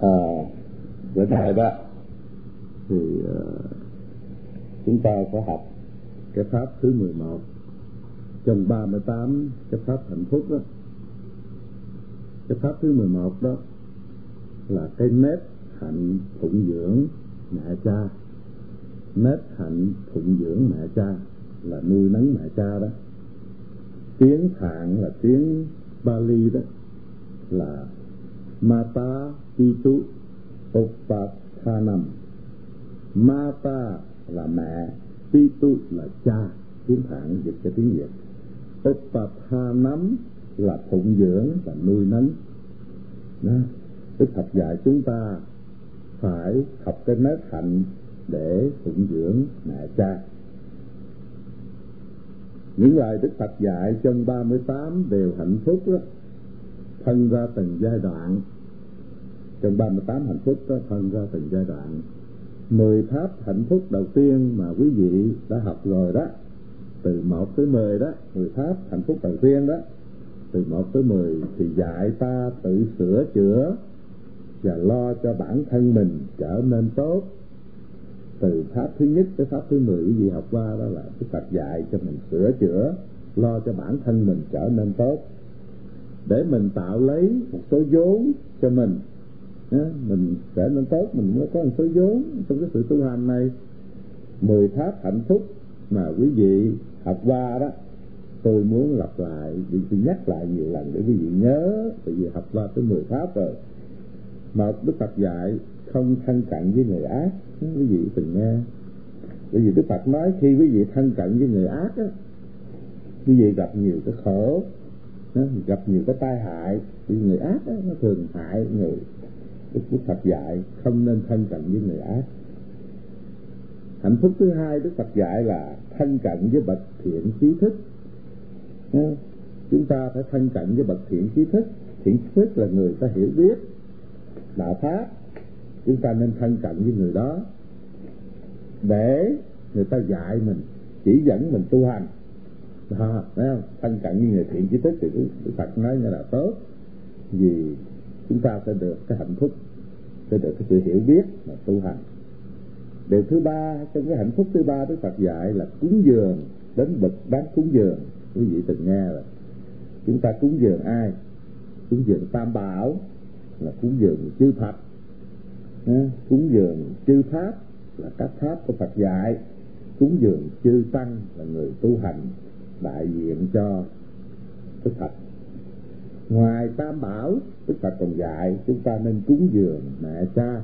à, bữa nay đó thì uh, chúng ta sẽ học cái pháp thứ 11 trong 38 cái pháp hạnh phúc đó cái pháp thứ 11 đó là cái nếp hạnh phụng dưỡng mẹ cha. Nếp hạnh phụng dưỡng mẹ cha là nuôi nấng mẹ cha đó. Tiếng thạng là tiếng Bali đó là Mata Pitu Uppathanam Mata là mẹ, Pitu là cha. Tiếng hạng dịch cho tiếng Việt. Uppathanam là phụng dưỡng và nuôi nấng. Đó. Đức Phật dạy chúng ta phải học cái nét hạnh để phụng dưỡng mẹ cha. Những lời Đức Phật dạy trong 38 đều hạnh phúc đó phân ra từng giai đoạn. Trong 38 hạnh phúc đó phân ra từng giai đoạn. Mười pháp hạnh phúc đầu tiên mà quý vị đã học rồi đó, từ 1 tới 10 đó, mười pháp hạnh phúc đầu tiên đó, từ 1 tới 10 thì dạy ta tự sửa chữa và lo cho bản thân mình trở nên tốt. Từ pháp thứ nhất tới pháp thứ mười, quý vị học qua đó là Đức Phật dạy cho mình sửa chữa, lo cho bản thân mình trở nên tốt để mình tạo lấy một số vốn cho mình. Mình trở nên tốt, mình mới có một số vốn trong cái sự tu hành này. Mười pháp hạnh phúc mà quý vị học qua đó, tôi muốn lặp lại bị tôi nhắc lại nhiều lần để quý vị nhớ, tại vì học qua tới mười pháp rồi. Mà Đức Phật dạy, không thân cận với người ác. Quý vị từng nghe. Bởi vì Đức Phật nói, khi quý vị thân cận với người ác á, quý vị gặp nhiều cái khổ gặp nhiều cái tai hại vì người ác đó, nó thường hại người Đức Phật dạy không nên thân cận với người ác. Hạnh phúc thứ hai Đức Phật dạy là thân cận với bậc thiện trí thức. Chúng ta phải thân cận với bậc thiện trí thức. Thiện trí thức là người ta hiểu biết đạo pháp. Chúng ta nên thân cận với người đó để người ta dạy mình chỉ dẫn mình tu hành đó, thấy không? Thân cận với người thiện chí tích thì Đức Phật nói như là tốt. Vì chúng ta sẽ được cái hạnh phúc sẽ được cái sự hiểu biết và tu hành. Điều thứ ba trong cái hạnh phúc thứ ba Đức Phật dạy là cúng dường đến bậc đáng cúng dường. Quý vị từng nghe rồi. Chúng ta cúng dường ai? Cúng dường tam bảo là cúng dường chư Phật. Cúng dường chư pháp là các pháp của Phật dạy. Cúng dường chư tăng là người tu hành đại diện cho Đức Phật. Ngoài tam bảo, Đức Phật còn dạy chúng ta nên cúng dường mẹ cha.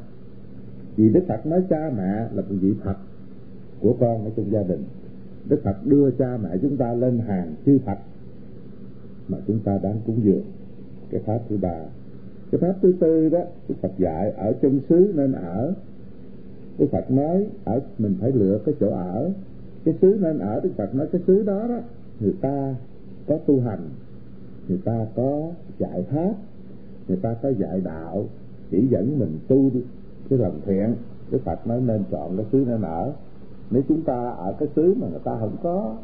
Vì Đức Phật nói cha mẹ là một vị Phật của con ở trong gia đình. Đức Phật đưa cha mẹ chúng ta lên hàng chư Phật mà chúng ta đang cúng dường. Cái pháp thứ ba. Cái pháp thứ tư đó, Đức Phật dạy ở trong xứ nên ở. Đức Phật nói ở, mình phải lựa cái chỗ ở. Cái xứ nên ở, Đức Phật nói cái xứ đó đó người ta có tu hành, người ta có dạy pháp người ta có dạy đạo, chỉ dẫn mình tu cái lòng thiện. Đức Phật nói nên chọn cái xứ nên ở. Nếu chúng ta ở cái xứ mà người ta không có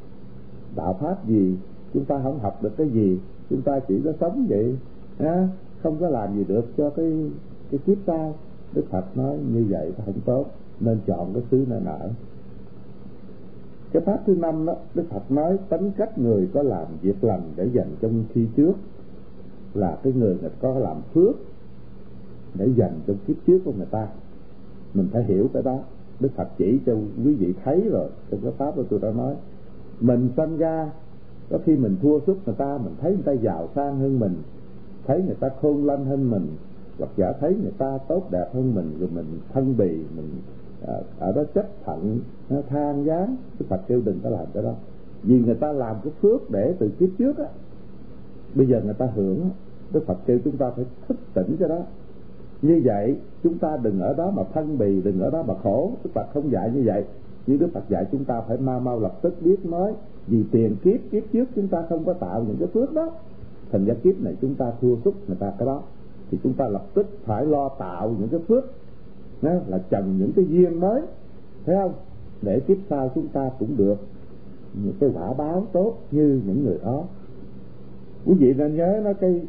đạo pháp gì, chúng ta không học được cái gì, chúng ta chỉ có sống vậy, á, không có làm gì được cho cái cái kiếp sau. Đức Phật nói như vậy không tốt, nên chọn cái xứ nên ở cái pháp thứ năm đó, Đức Phật nói tính cách người có làm việc lành để dành trong khi trước là cái người người có làm phước để dành trong kiếp trước của người ta. Mình phải hiểu cái đó. Đức Phật chỉ cho quý vị thấy rồi, trong cái pháp đó tôi đã nói. Mình sanh ra, có khi mình thua sức người ta, mình thấy người ta giàu sang hơn mình, thấy người ta khôn lanh hơn mình, hoặc giả thấy người ta tốt đẹp hơn mình, rồi mình thân bì, mình Ờ, ở đó chấp thận ờ, than gián. Đức Phật kêu đừng có làm cái đó. Vì người ta làm cái phước để từ kiếp trước á, bây giờ người ta hưởng Đức Phật kêu chúng ta phải thức tỉnh cho đó. Như vậy, chúng ta đừng ở đó mà thân bì, đừng ở đó mà khổ. Đức Phật không dạy như vậy. Nhưng Đức Phật dạy chúng ta phải mau mau lập tức biết nói vì tiền kiếp kiếp trước chúng ta không có tạo những cái phước đó. Thành ra kiếp này chúng ta thua sút người ta cái đó. Thì chúng ta lập tức phải lo tạo những cái phước đó, là trồng những cái duyên mới thấy không? Để kiếp sau chúng ta cũng được những cái quả báo tốt như những người đó. Quý vị nên nhớ nó cái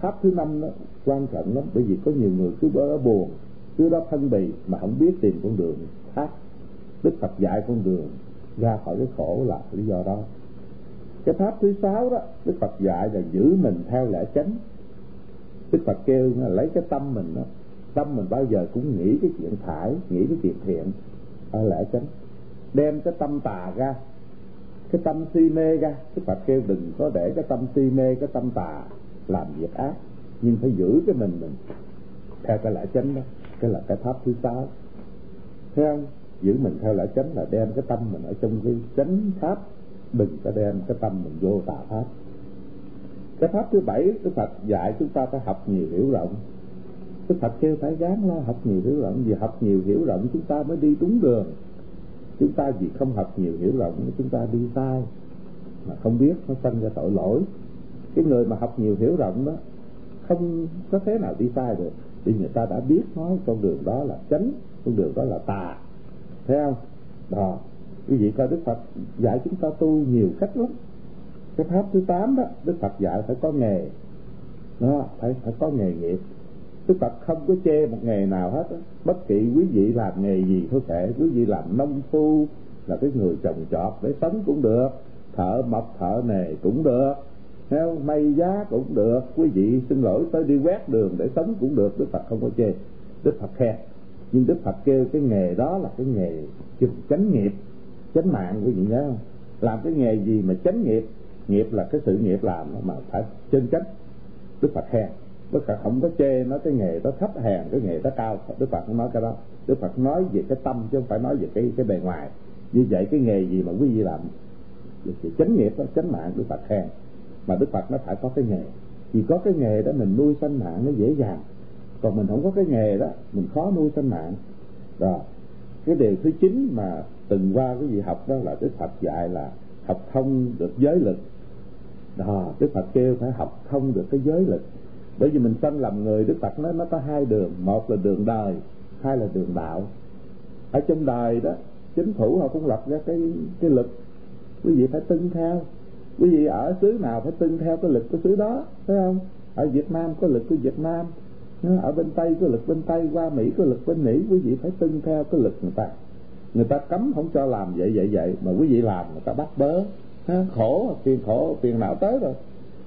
tháp thứ năm đó quan trọng lắm bởi vì có nhiều người cứ đó buồn cứ đó phân bì mà không biết tìm con đường tháp đức phật dạy con đường ra khỏi cái khổ là lý do đó. Cái tháp thứ sáu đó đức phật dạy là giữ mình theo lẽ chánh. Đức phật kêu là lấy cái tâm mình đó tâm mình bao giờ cũng nghĩ cái chuyện thải, nghĩ cái chuyện thiện ở lẽ chánh. Đem cái tâm tà ra cái tâm si mê ra. Cái phật kêu đừng có để cái tâm si mê cái tâm tà làm việc ác. Nhưng phải giữ cái mình mình. Theo cái lẽ chánh đó cái là cái tháp thứ sáu. Thấy không? Giữ mình theo lẽ chánh là đem cái tâm mình ở trong cái chánh tháp đừng có đem cái tâm mình vô tà pháp. Cái pháp thứ bảy đức phật dạy chúng ta phải học nhiều hiểu rộng đức phật kêu phải ráng lo học nhiều hiểu rộng vì học nhiều hiểu rộng chúng ta mới đi đúng đường. Chúng ta vì không học nhiều hiểu rộng chúng ta đi sai. Mà không biết nó sanh ra tội lỗi. Cái người mà học nhiều hiểu rộng đó không có thế nào đi sai được. Vì người ta đã biết nói con đường đó là chánh con đường đó là tà. Thấy không? Đó. Quý vị coi đức phật dạy chúng ta tu nhiều cách lắm. Cái pháp thứ tám đó đức phật dạy phải có nghề. Đó, phải phải có nghề nghiệp đức phật không có chê một nghề nào hết đó. bất kỳ quý vị làm nghề gì thôi kệ quý vị làm nông phu là cái người trồng trọt để sống cũng được, thợ mộc, thợ nề cũng được theo may giá cũng được, quý vị xin lỗi tới đi quét đường để sống cũng được. Đức phật không có chê. Đức phật khen. Nhưng đức phật kêu cái nghề đó là cái nghề chánh nghiệp, chánh mạng quý vị nhớ không? Làm cái nghề gì mà chánh nghiệp? Nghiệp là cái sự nghiệp làm mà phải chân chánh. Đức phật khen đức phật không có chê nói cái nghề đó thấp hèn, cái nghề đó cao. Đức phật không nói cái đó. Đức phật nói về cái tâm chứ không phải nói về cái cái bề ngoài. Như vậy cái nghề gì mà quý vị làm? Thì chánh nghiệp đó, chánh mạng, đức phật khen. Mà đức phật nó phải có cái nghề. Chỉ có cái nghề đó mình nuôi sanh mạng nó dễ dàng. Còn mình không có cái nghề đó, mình khó nuôi sanh mạng. Rồi, cái điều thứ chín mà từng qua cái gì học đó là đức phật dạy là học thông được giới lực. Đó, đức phật kêu phải học thông được cái giới lực bởi vì mình sanh làm người, đức phật nói nó có hai đường. Một là đường đời, hai là đường đạo. Ở trong đời đó, chính phủ họ cũng lập ra cái cái lực quý vị phải tuân theo. Quý vị ở xứ nào phải tuân theo cái lực của xứ đó, phải không? Ở Việt Nam có lực của Việt Nam. Ở bên Tây có lực bên Tây, qua Mỹ có lực bên Mỹ. Quý vị phải tuân theo cái lực người ta. Người ta cấm không cho làm vậy vậy vậy. Mà quý vị làm, người ta bắt bớ. Khổ, phiền khổ, phiền nào tới rồi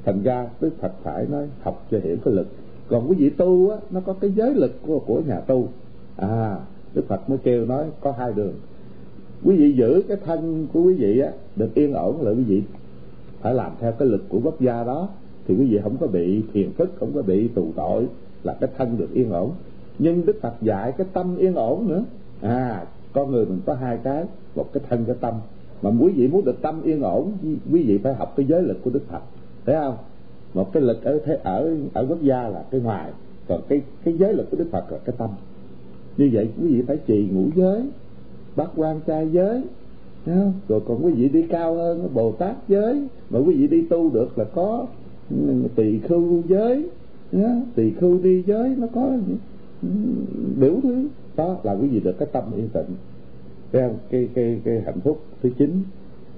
thành ra đức phật phải nói, học cho hiểu cái lực. Còn quý vị tu á, nó có cái giới lực của của nhà tu. À đức phật mới kêu nói, có hai đường. Quý vị giữ cái thân của quý vị á, được yên ổn là quý vị phải làm theo cái lực của quốc gia đó. Thì quý vị không có bị thiền phức, không có bị tù tội, là cái thân được yên ổn. Nhưng đức phật dạy cái tâm yên ổn nữa. À con người mình có hai cái, một cái thân, cái tâm. Mà quý vị muốn được tâm yên ổn, quý vị phải học cái giới lực của đức phật thấy không? Một cái lực ở thế ở ở quốc gia là cái ngoài. Còn cái cái giới lực của đức phật là cái tâm. Như vậy quý vị phải trì ngũ giới bát quan trai giới không? rồi còn quý vị đi cao hơn bồ tát giới. Mà quý vị đi tu được là có tỳ khưu giới tỳ khưu đi giới nó có biểu thứ. Đó là quý vị được cái tâm yên tĩnh. Cái cái cái, cái hạnh phúc thứ chín.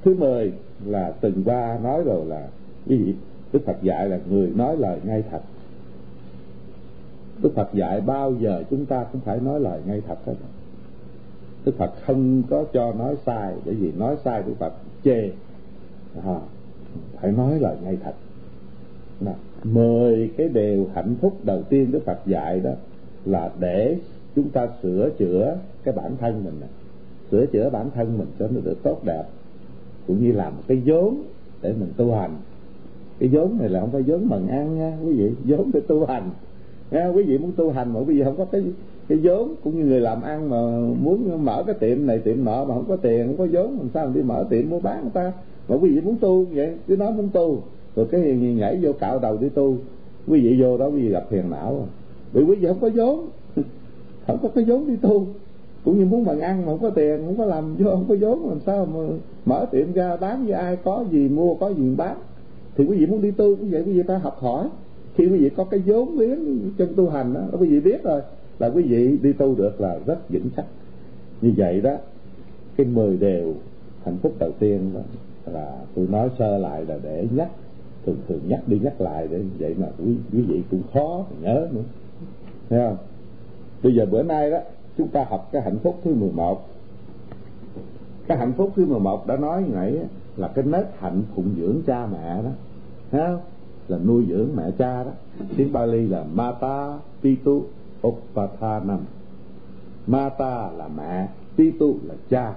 Thứ mười là từng ba nói rồi là quý vị đức phật dạy là người nói lời ngay thật. Đức phật dạy bao giờ chúng ta cũng phải nói lời ngay thật hết. Đức phật không có cho nói sai bởi vì nói sai đức phật chê. À, phải nói lời ngay thật. Nào, mười cái điều hạnh phúc đầu tiên đức phật dạy đó là để chúng ta sửa chữa cái bản thân mình này. sửa chữa bản thân mình cho nó được tốt đẹp cũng như làm một cái vốn để mình tu hành cái vốn này là không phải vốn bằng ăn nha, quý vị. Vốn để tu hành. Nha, quý vị muốn tu hành mà quý vị không có cái cái vốn, cũng như người làm ăn mà muốn mở cái tiệm này, tiệm nọ mà không có tiền, không có vốn, làm sao đi mở tiệm mua bán người ta? Mà quý vị muốn tu vậy chứ nói muốn tu. Rồi cái gì nhảy vô cạo đầu đi tu. Quý vị vô đó, quý vị gặp phiền não. Bởi quý vị không có vốn. Không có cái vốn đi tu. Cũng như muốn bằng ăn mà không có tiền, không có làm, vô không có vốn, làm sao mà mở tiệm ra, bán với ai, có gì mua, có gì bán? Thì quý vị muốn đi tu cũng vậy, quý vị phải học hỏi. Khi quý vị có cái vốn liếng trong tu hành đó, quý vị biết rồi, là quý vị đi tu được là rất vững chắc. Như vậy đó, cái mười điều hạnh phúc đầu tiên đó là tôi nói sơ lại là để nhắc, thường thường nhắc đi nhắc lại để vậy mà quý quý vị cũng khó nhớ nữa. Thấy không? Bây giờ bữa nay đó, chúng ta học cái hạnh phúc thứ 11 cái hạnh phúc thứ 11 đã nói nãy là cái nết hạnh phụng dưỡng cha mẹ đó không là nuôi dưỡng mẹ cha đó. Tiếng Bali là Mata Pitu Upatanam Mata là mẹ, Pitu là cha.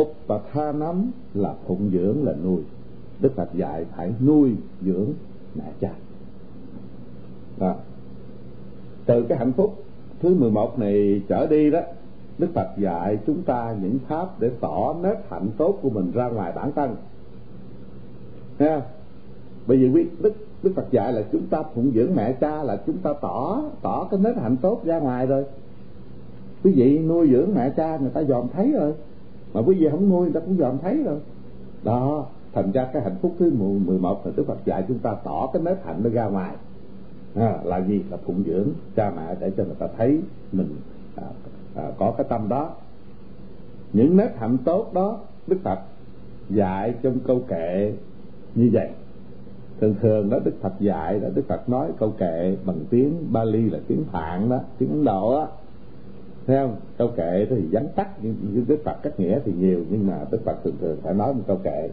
Upatanam là phụng dưỡng, là nuôi. Đức Phật dạy phải nuôi dưỡng mẹ cha. Đó. từ cái hạnh phúc thứ 11 này trở đi đó, Đức Phật dạy chúng ta những pháp để tỏ nét hạnh tốt của mình ra ngoài bản thân. Nha. Bởi vì quý Đức Đức Phật dạy là chúng ta phụng dưỡng mẹ cha là chúng ta tỏ tỏ cái nết hạnh tốt ra ngoài rồi. Quý vị nuôi dưỡng mẹ cha người ta dòm thấy rồi. Mà quý vị không nuôi người ta cũng dòm thấy rồi. Đó thành ra cái hạnh phúc thứ 11 là Đức Phật dạy chúng ta tỏ cái nết hạnh nó ra ngoài. À, là gì? Là phụng dưỡng cha mẹ để cho người ta thấy mình à, à, có cái tâm đó. Những nét hạnh tốt đó đức phật dạy trong câu kệ như vậy thường thường đó, đức phật dạy đó đức phật nói câu kệ bằng tiếng bali là tiếng phạn đó, tiếng ấn độ á. Thấy không? Câu kệ thì vắn tắt, nhưng đức phật cách nghĩa thì nhiều, nhưng mà đức phật thường thường phải nói một câu kệ.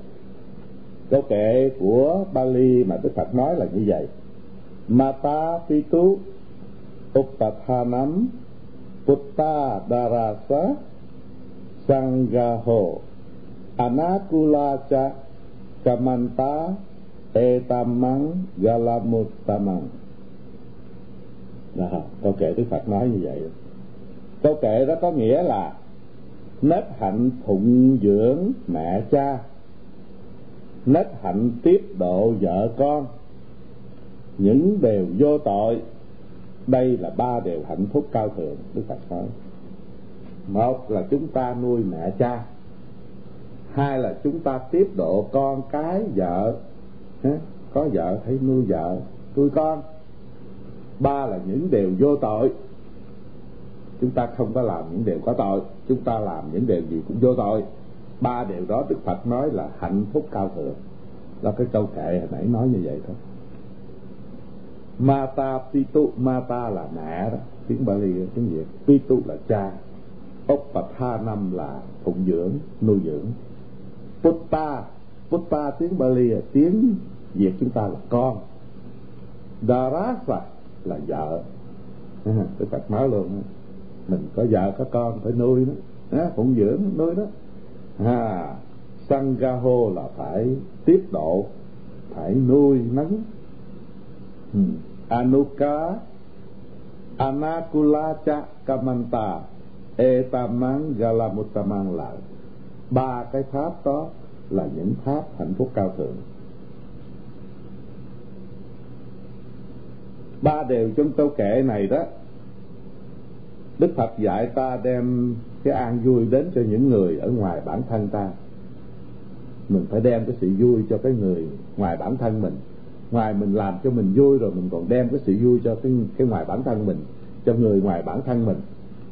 Câu kệ của bali mà đức phật nói là như vậy. Mata pitu uppathanam Putta Darasa Sangaho Anakulacha Kamanta Etamang Galamuttamang đó, câu kệ Đức Phật nói như vậy. Câu kệ đó có nghĩa là nết hạnh phụng dưỡng mẹ cha nết hạnh tiếp độ vợ con. Những đều vô tội đây là ba điều hạnh phúc cao thượng đức phật nói. Một là chúng ta nuôi mẹ cha hai là chúng ta tiếp độ con cái vợ Ừ, có vợ, thấy nuôi vợ. Nuôi con ba là những điều vô tội. Chúng ta không có làm những điều có tội. Chúng ta làm những điều gì cũng vô tội. Ba điều đó đức phật nói là hạnh phúc cao thượng. Là cái câu kệ hồi nãy nói như vậy thôi. Mata Pitu. Mata là mẹ đó. Tiếng Bali, tiếng Việt. Pitu là cha. Uppathanam là phụng dưỡng, nuôi dưỡng. Putta. Putta tiếng Bali là tiếng việc chúng ta là con. Darasa là vợ. À, Tôi Phật máu luôn mình có vợ có con phải nuôi nó. À, phụng dưỡng nuôi đó à, Sangaho là phải tiếp độ phải nuôi nấng. Hmm. anuka anakulacha kamanta etamang galamutamang là ba cái pháp đó là những pháp hạnh phúc cao thượng. Ba điều trong câu kệ này đó. Đức phật dạy ta đem cái an vui đến cho những người ở ngoài bản thân ta. Mình phải đem cái sự vui cho cái người ngoài bản thân mình. Ngoài mình làm cho mình vui rồi mình còn đem cái sự vui cho cái cái ngoài bản thân mình, cho người ngoài bản thân mình.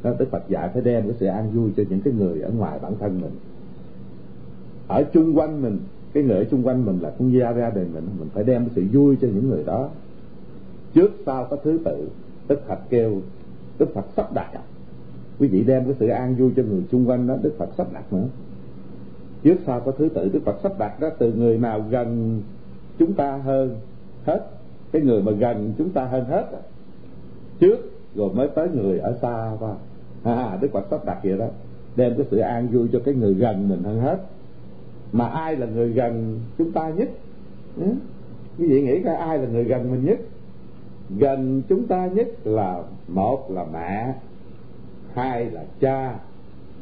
Đó, đức phật dạy phải đem cái sự an vui cho những cái người ở ngoài bản thân mình. Ở chung quanh mình, cái người ở chung quanh mình là cũng gia gia đình mình mình phải đem cái sự vui cho những người đó trước sau có thứ tự đức phật kêu đức phật sắp đặt. Quý vị đem cái sự an vui cho người xung quanh đó đức phật sắp đặt nữa. Trước sau có thứ tự đức phật sắp đặt đó từ người nào gần chúng ta hơn hết cái người mà gần chúng ta hơn hết trước rồi mới tới người ở xa qua à, đức phật sắp đặt vậy đó. Đem cái sự an vui cho cái người gần mình hơn hết. Mà ai là người gần chúng ta nhất? Ừ? quý vị nghĩ coi ai là người gần mình nhất? Gần chúng ta nhất là một là mẹ hai là cha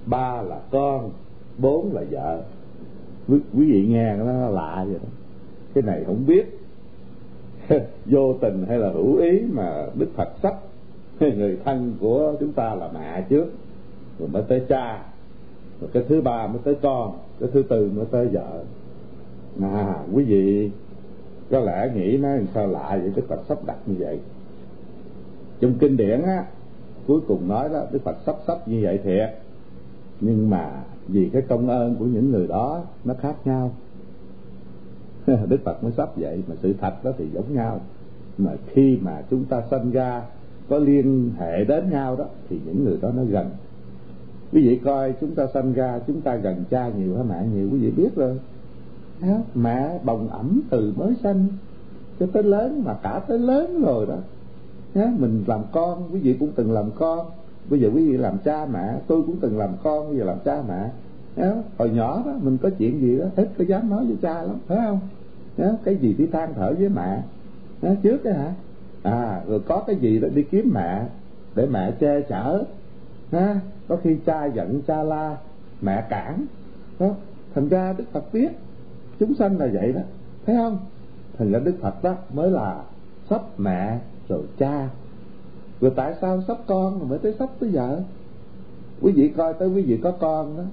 ba là con bốn là vợ. Quý, quý vị nghe nó lạ vậy đó. Cái này không biết. Vô tình hay là hữu ý mà đức phật sắp người thân của chúng ta là mẹ trước rồi mới tới cha rồi cái thứ ba mới tới con cái thứ tư mới tới vợ. À quý vị có lẽ nghĩ nó làm sao lạ vậy? Đức phật sắp đặt như vậy. Trong kinh điển á, cuối cùng nói đó, đức phật sắp sắp như vậy thiệt. Nhưng mà vì cái công ơn của những người đó, nó khác nhau. Đức phật mới sắp vậy, mà sự thật đó thì giống nhau. Mà khi mà chúng ta sanh ra, có liên hệ đến nhau đó, thì những người đó nó gần. Quý vị coi, chúng ta sanh ra, chúng ta gần cha nhiều hay mẹ nhiều, quý vị biết rồi mẹ bồng ẩm từ mới sanh cho tới lớn mà cả tới lớn rồi đó. Nhá, mình làm con quý vị cũng từng làm con. Bây giờ quý vị làm cha mẹ tôi cũng từng làm con bây giờ làm cha mẹ. Nhá, hồi nhỏ đó mình có chuyện gì đó ít có dám nói với cha lắm phải không? Nhá, cái gì đi than thở với mẹ? Nhá, trước cái hả? À rồi có cái gì đó đi kiếm mẹ để mẹ che chở. Ha có khi cha giận cha la mẹ cản. Đó thành ra đức phật biết chúng sanh là vậy đó. Thấy không? Thành ra đức phật đó mới là sắp mẹ rồi cha. Rồi tại sao sắp con rồi mới tới sắp tới vợ? Quý vị coi tới quý vị có con đó.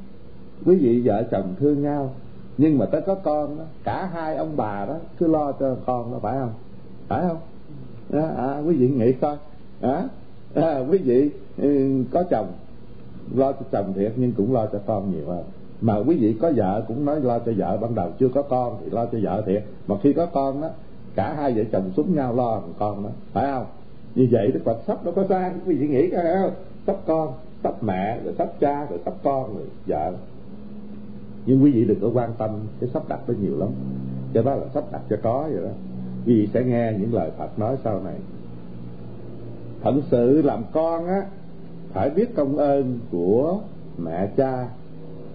Quý vị vợ chồng thương nhau nhưng mà tới có con đó cả hai ông bà đó cứ lo cho con đó phải không? Phải không? À, à, quý vị nghĩ coi. À, à, quý vị ừ, có chồng lo cho chồng thiệt nhưng cũng lo cho con nhiều hơn mà quý vị có vợ cũng nói lo cho vợ, ban đầu chưa có con thì lo cho vợ thiệt. Mà khi có con đó, cả hai vợ chồng xuống nhau lo thằng con đó, phải không? Như vậy đức phật sắp đâu có sai. Quý vị nghĩ coi không? Sắp con, sắp mẹ, rồi sắp cha, rồi sắp con, rồi vợ. Nhưng quý vị đừng có quan tâm cái sắp đặt nó nhiều lắm. Cho đó là sắp đặt cho có vậy đó. Quý vị sẽ nghe những lời phật nói sau này. Phận sự làm con á, phải biết công ơn của mẹ cha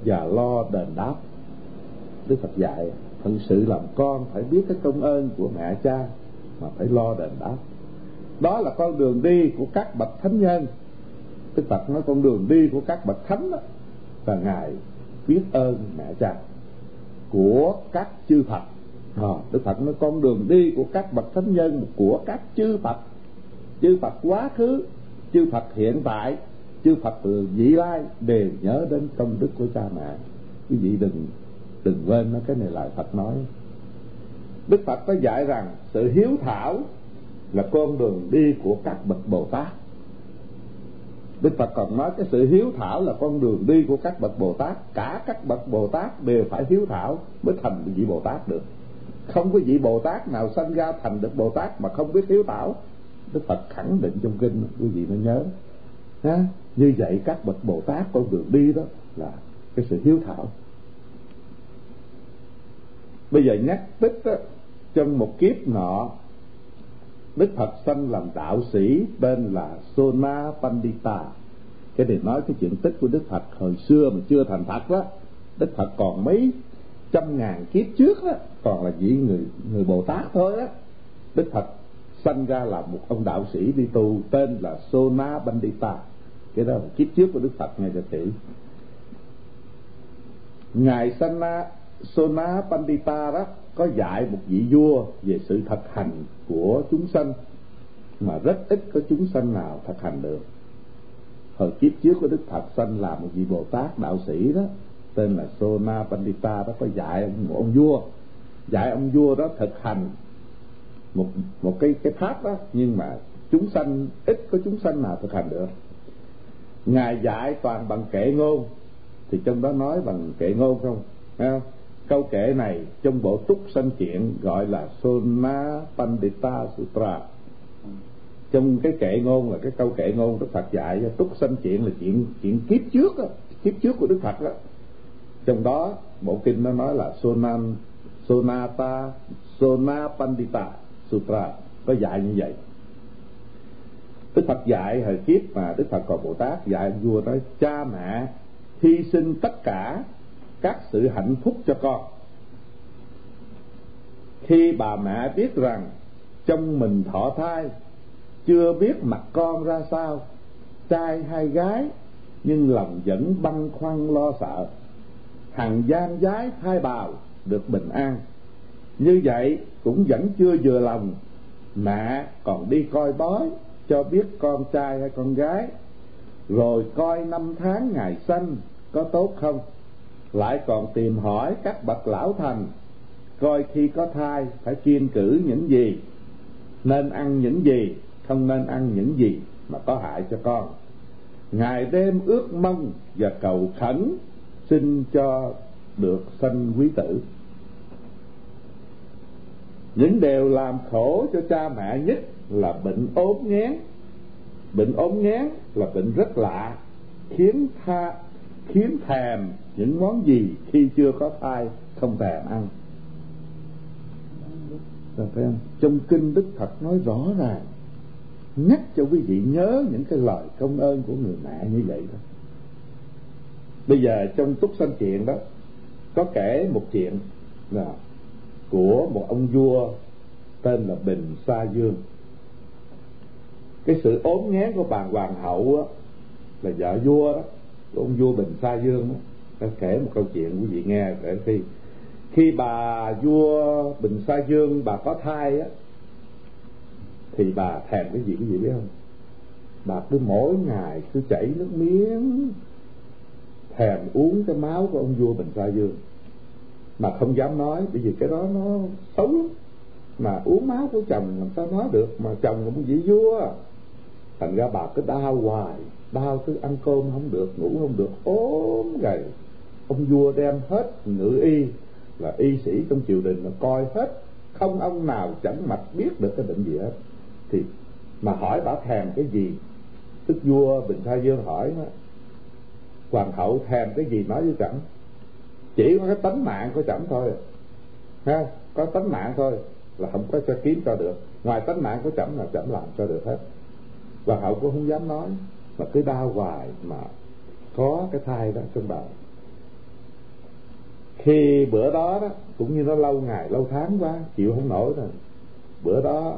và lo đền đáp. Đức phật dạy thật sự làm con phải biết cái công ơn của mẹ cha mà phải lo đền đáp. Đó là con đường đi của các bậc thánh nhân. Đức phật nói con đường đi của các bậc thánh đó là ngài biết ơn mẹ cha của các chư phật. À, đức phật nói con đường đi của các bậc thánh nhân của các chư phật. Chư phật quá khứ chư phật hiện tại chư phật từ vị lai đều nhớ đến công đức của cha mẹ. Quý vị đừng đừng quên nó cái này là phật nói. Đức phật có dạy rằng sự hiếu thảo là con đường đi của các bậc bồ tát. Đức Phật còn nói cái sự hiếu thảo là con đường đi của các bậc Bồ Tát. Cả các bậc Bồ Tát đều phải hiếu thảo mới thành vị Bồ Tát được. Không có vị Bồ Tát nào sanh ra thành được Bồ Tát mà không biết hiếu thảo. Đức Phật khẳng định trong kinh, quý vị nên nhớ ha? Như vậy các bậc Bồ Tát con đường đi đó là cái sự hiếu thảo. Bây giờ nhắc tích đó, trong một kiếp nọ Đức Phật sanh làm đạo sĩ tên là Sona Pandita cái này nói cái chuyện tích của Đức Phật hồi xưa mà chưa thành Phật đó. Đức Phật còn mấy trăm ngàn kiếp trước đó còn là chỉ người người Bồ Tát thôi đó Đức Phật sanh ra là một ông đạo sĩ đi tu tên là Sona Pandita cái đó là kiếp trước của Đức Phật ngài Tế, ngài Sana Sona Pandita đó có dạy một vị vua về sự thực hành của chúng sanh mà rất ít có chúng sanh nào thực hành được. Hồi kiếp trước của đức phật sanh là một vị bồ tát đạo sĩ đó tên là sona pandita đó có dạy một ông vua. Dạy ông vua đó thực hành một một cái cái pháp đó nhưng mà chúng sanh ít có chúng sanh nào thực hành được ngài dạy toàn bằng kệ ngôn thì trong đó nói bằng kệ ngôn không? Thấy không? Câu kệ này trong bộ túc sanh kiện gọi là Sona Pandita Sutra. Trong cái kệ ngôn là cái câu kệ ngôn Đức Phật dạy cho túc sanh chuyện là chuyện chuyện kiếp trước đó, kiếp trước của Đức Phật đó. Trong đó bộ kinh nó nói là Sonan Sonata Sona Pandita Sutra. Có dạy như vậy. Đức Phật dạy hồi kiếp mà Đức Phật còn Bồ Tát dạy vua nói, cha mẹ, hy sinh tất cả các sự hạnh phúc cho con. Khi bà mẹ biết rằng trong mình thọ thai, chưa biết mặt con ra sao, trai hay gái, nhưng lòng vẫn băn khoăn lo sợ. Hằng gian gái thai bào được bình an. Như vậy cũng vẫn chưa vừa lòng, mẹ còn đi coi bói cho biết con trai hay con gái, rồi coi năm tháng ngày sanh có tốt không. Lại còn tìm hỏi các bậc lão thành, coi khi có thai phải kiên cử những gì. Nên ăn những gì, không nên ăn những gì mà có hại cho con. Ngày đêm ước mong và cầu khẩn xin cho được sanh quý tử. Những điều làm khổ cho cha mẹ nhất là bệnh ốm ngán bệnh ốm ngán là bệnh rất lạ, khiến tha, khiến thèm những món gì khi chưa có thai không thèm ăn. Rồi phải không? trong kinh đức phật nói rõ ràng, nhắc cho quý vị nhớ những cái lời công ơn của người mẹ như vậy đó. Bây giờ trong túc sanh chuyện đó, có kể một chuyện là của một ông vua tên là bình sa dương cái sự ốm ngán của bà hoàng hậu á, là vợ vua đó của ông vua bình sa dương đó ta kể một câu chuyện quý vị nghe để khi khi bà vua bình sa dương bà có thai á thì bà thèm cái gì cái gì biết không? Bà cứ mỗi ngày cứ chảy nước miếng thèm uống cái máu của ông vua bình sa dương. Mà không dám nói bởi vì cái đó nó xấu lắm. Mà uống máu của chồng làm sao nói được mà chồng là vị vua thành ra bà cứ đau hoài đau cứ ăn cơm không được ngủ không được ốm gầy. Ông vua đem hết ngự y là y sĩ trong triều đình là coi hết không ông nào chẳng mạch biết được cái bệnh gì hết. Thì mà hỏi bà thèm cái gì? Tức vua bình sa dương hỏi đó, hoàng hậu thèm cái gì nói với chẳng? Chỉ có cái tánh mạng của chẳng thôi. Ha có tánh mạng thôi là không có cho kiếm cho được. Ngoài tánh mạng của chẳng là chẳng làm cho được hết và hậu cũng không dám nói, mà cứ đau hoài mà có cái thai đó trong bụng khi bữa đó đó, cũng như nó lâu ngày, lâu tháng quá, chịu không nổi rồi. Bữa đó,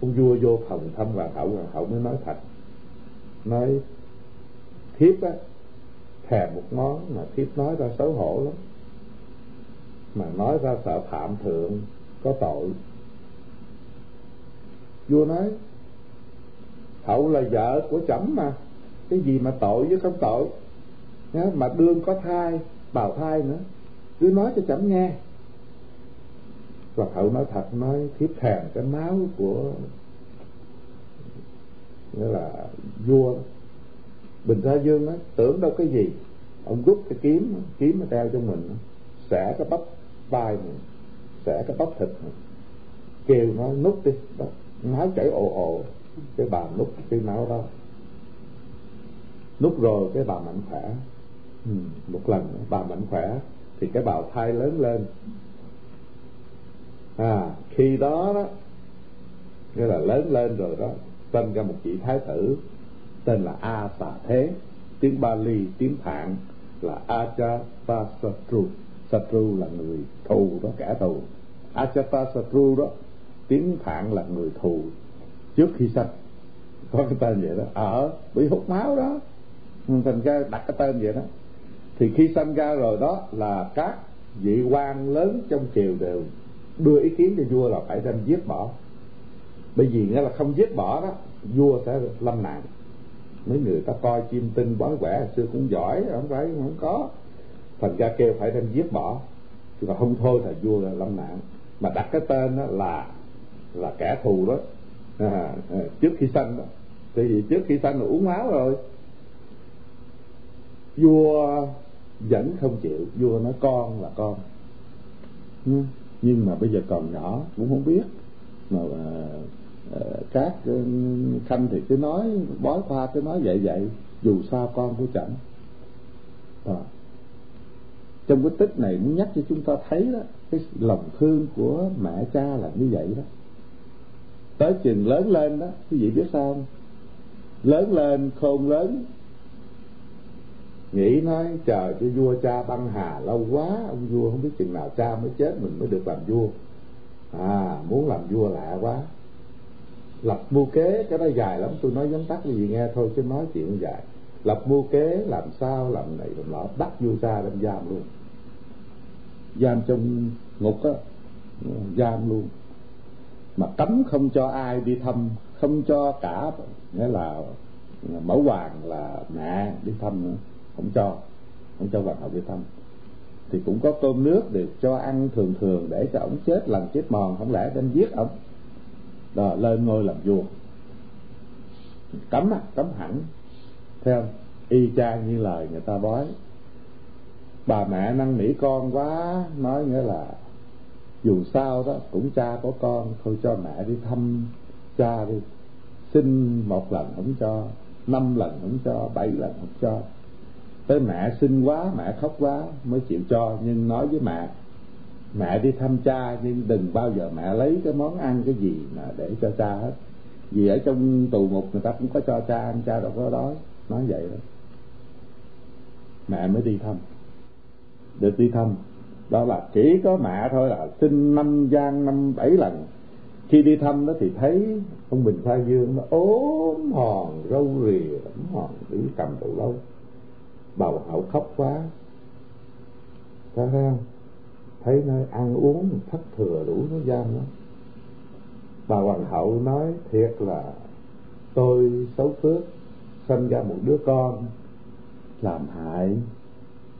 ông vua vô phòng thăm hoàng hậu hoàng hậu mới nói thật. Nói, thiếp á thèm một món mà thiếp nói ra xấu hổ lắm, mà nói ra sợ phạm thượng có tội. Vua nói hậu là vợ của chẩm mà. Cái gì mà tội với không tội? Nhá mà đương có thai bào thai nữa. Cứ nói cho chẩm nghe. Và hậu nói thật nói thiếp thèm cái máu của nghĩa là vua. Bình sa dương nói tưởng đâu cái gì? Ông rút cái kiếm kiếm mà đeo cho mình xẻ cái bắp vai mình xẻ cái bắp thịt mình. Kêu nó nút đi đó, máu chảy ồ ồ cái bà nút cái máu đó. Nút rồi cái bà mạnh khỏe. Ừ, một lần bà mạnh khỏe thì cái bào thai lớn lên. À khi đó đó nghĩa là lớn lên rồi đó sinh ra một vị thái tử tên là a xà thế tiếng bali tiếng phạn là Ajatasattu Satru là người thù đó kẻ thù. Ajatasattu đó tiếng phạn là người thù trước khi sanh. Có cái tên vậy đó. Ở, bị hút máu đó. Thành ra đặt cái tên vậy đó. Thì khi sanh ra rồi đó là các vị quan lớn trong triều đều đưa ý kiến cho vua là phải đem giết bỏ. Bởi vì nghĩa là không giết bỏ đó, vua sẽ lâm nạn. Mấy người ta coi chim tinh, bói quẻ, xưa cũng giỏi, không phải, không có. Thành ra kêu phải đem giết bỏ. Chứ còn không thôi là vua là lâm nạn. Mà đặt cái tên đó là là kẻ thù đó à, à, trước khi sanh đó. Tại vì trước khi sanh là uống máu rồi. Vua vẫn không chịu. Vua nói con là con. Ừ, nhưng mà bây giờ còn nhỏ cũng không biết. Mà à, à các ừ, khanh thì cứ nói bói khoa cứ nói vậy vậy. Dù sao con của chẳng à. trong cái tích này muốn nhắc cho chúng ta thấy đó cái lòng thương của mẹ cha là như vậy đó tới chừng lớn lên đó, quý vị biết sao không? Lớn lên, khôn lớn. Nghĩ nói chờ cho vua cha băng hà lâu quá, ông vua không biết chừng nào cha mới chết, mình mới được làm vua. À muốn làm vua lạ quá. Lập mưu kế, cái đó dài lắm, tôi nói vắn tắt cái gì nghe thôi, chứ nói chuyện dài. Lập mưu kế, làm sao, làm này, làm nọ, bắt vua cha đem giam luôn. Giam trong ngục á, giam luôn mà cấm không cho ai đi thăm, không cho cả, nghĩa là mẫu hoàng là mẹ đi thăm nữa, không cho không cho hoàng hậu đi thăm. Thì cũng có cơm nước để cho ăn thường thường để cho ổng chết lần chết mòn, không lẽ đem giết ổng? Đó, lên ngôi làm vua. Cấm cấm hẳn. Theo y chang như lời người ta nói bà mẹ năn nỉ con quá, nói nghĩa là dù sao đó, cũng cha có con, thôi cho mẹ đi thăm cha đi. Xin một lần không cho, năm lần không cho, bảy lần không cho. Tới mẹ xin quá, mẹ khóc quá, mới chịu cho. Nhưng nói với mẹ mẹ đi thăm cha, nhưng đừng bao giờ mẹ lấy cái món ăn cái gì mà để cho cha hết. Vì ở trong tù ngục người ta cũng có cho cha ăn, cha đâu có đói. Nói vậy đó. Mẹ mới đi thăm. Được đi thăm đó là chỉ có mẹ thôi là xin năm gian năm bảy lần. Khi đi thăm đó thì thấy ông bình sa dương nó ốm hòn, râu rìa, ốm hòn, đứng cầm đầu lâu. Bầu hậu khóc quá. Thấy không? Thấy nơi ăn uống thất thừa đủ nó gian đó bà hoàng hậu nói thiệt là tôi xấu phước sinh ra một đứa con làm hại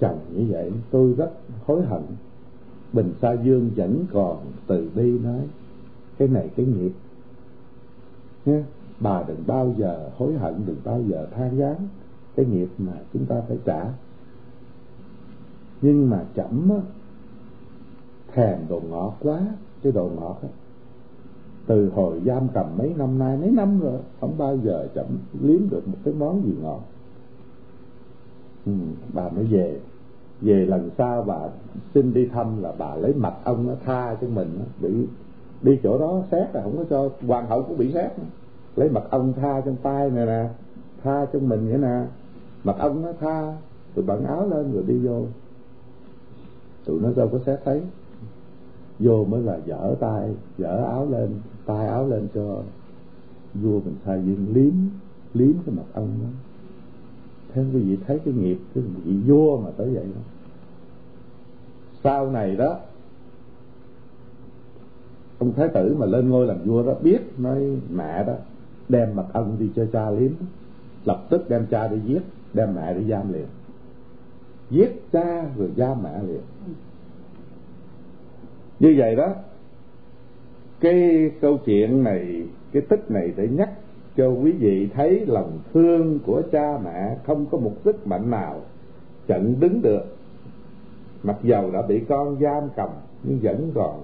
chồng như vậy. Tôi rất hối hận bình sa dương vẫn còn từ bi nói cái này cái nghiệp. Nha bà đừng bao giờ hối hận đừng bao giờ than vãn cái nghiệp mà chúng ta phải trả. Nhưng mà chậm á thèm đồ ngọt quá cái đồ ngọt á từ hồi giam cầm mấy năm nay mấy năm rồi không bao giờ chậm liếm được một cái món gì ngọt. Ừ, bà mới về về lần sau bà xin đi thăm là bà lấy mặt ông nó tha cho mình bị, đi chỗ đó xét là không có cho, hoàng hậu cũng bị xét lấy mặt ông tha trong tay này nè, tha cho mình vậy nè. Mặt ông nó tha, rồi bận áo lên rồi đi vô. Tụi nó đâu có xét thấy. Vô mới là dở tay, dở áo lên, tay áo lên cho vua mình sai viên liếm liếm cái mặt ông đó. Thế quý vị thấy cái nghiệp cái vị vua mà tới vậy đó sau này đó, ông thái tử mà lên ngôi làm vua đó, biết nói mẹ đó đem mật ân đi cho cha liếm lập tức đem cha đi giết, đem mẹ đi giam liền. Giết cha rồi giam mẹ liền. Như vậy đó, cái câu chuyện này, cái tích này để nhắc cho quý vị thấy lòng thương của cha mẹ không có một sức mạnh nào chặn đứng được mặc dầu đã bị con giam cầm nhưng vẫn còn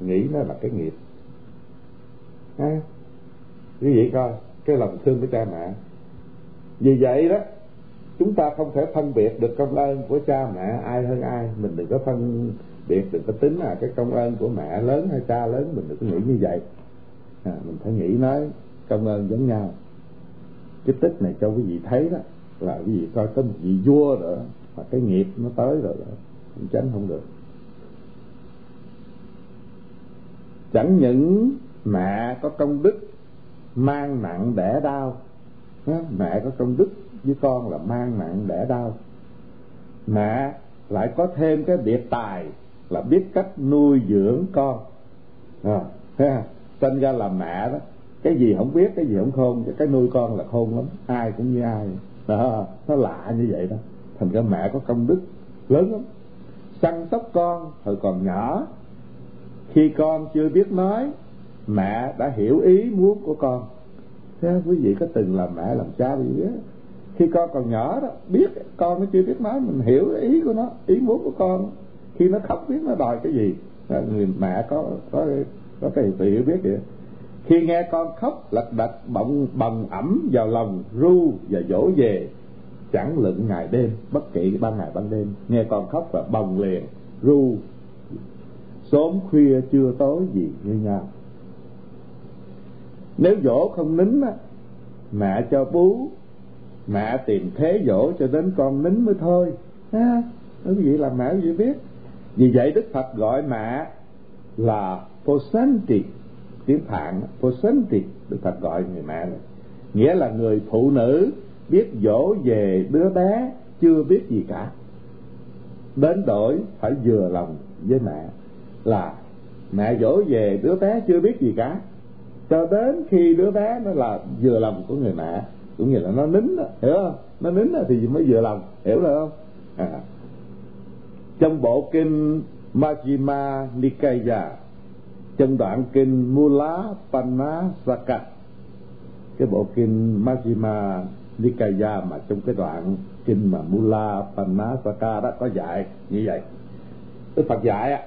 nghĩ nó là cái nghiệp. Ha quý vị coi cái lòng thương của cha mẹ. Vì vậy đó chúng ta không thể phân biệt được công ơn của cha mẹ ai hơn ai. Mình đừng có phân biệt đừng có tính là cái công ơn của mẹ lớn hay cha lớn. Mình đừng có nghĩ như vậy. À, mình phải nghĩ nói công ơn giống nhau. Cái tích này cho quý vị thấy đó là quý vị coi có một vị vua rồi mà cái nghiệp nó tới rồi đó tránh không được. Chẳng những mẹ có công đức mang nặng đẻ đau mẹ có công đức với con là mang nặng đẻ đau. Mẹ lại có thêm cái biệt tài là biết cách nuôi dưỡng con. À, sinh ra là mẹ đó cái gì không biết cái gì không khôn cái nuôi con là khôn lắm ai cũng như ai. Đó, nó lạ như vậy đó thành ra mẹ có công đức lớn lắm săn sóc con hồi còn nhỏ. Khi con chưa biết nói, mẹ đã hiểu ý muốn của con. Thế quý vị có từng làm mẹ làm cha gì biết khi con còn nhỏ đó, biết con nó chưa biết nói, mình hiểu ý của nó, ý muốn của con. Khi nó khóc biết nó đòi cái gì người mẹ có có có cái tự hiểu biết vậy. Khi nghe con khóc, lật đật, bọng bồng ẩm vào lòng, ru và dỗ về chẳng lựng ngày đêm, bất kỳ ban ngày ban đêm. Nghe con khóc và bồng liền, ru. Sớm khuya, trưa tối gì như nhau. Nếu dỗ không nín á, mẹ cho bú. Mẹ tìm thế dỗ cho đến con nín mới thôi. Ha, cái gì làm mẹ gì biết? Vì vậy đức phật gọi mẹ là posanti. Tiếng phạn, posanti, đức phật gọi người mẹ này. Nghĩa là người phụ nữ biết dỗ về đứa bé chưa biết gì cả. Đến đổi phải vừa lòng với mẹ là mẹ dỗ về đứa bé chưa biết gì cả. Cho đến khi đứa bé nó là vừa lòng của người mẹ cũng như là nó nín đó, hiểu không? Nó nín đó thì mới vừa lòng hiểu được không? À. trong bộ kinh Majjhima Nikaya trong đoạn kinh Mula Panasaka cái bộ kinh Majjhima Nikaya mà trong cái đoạn kinh mà Mula Panasaka đó có dạy, như vậy. Đức Phật dạy á,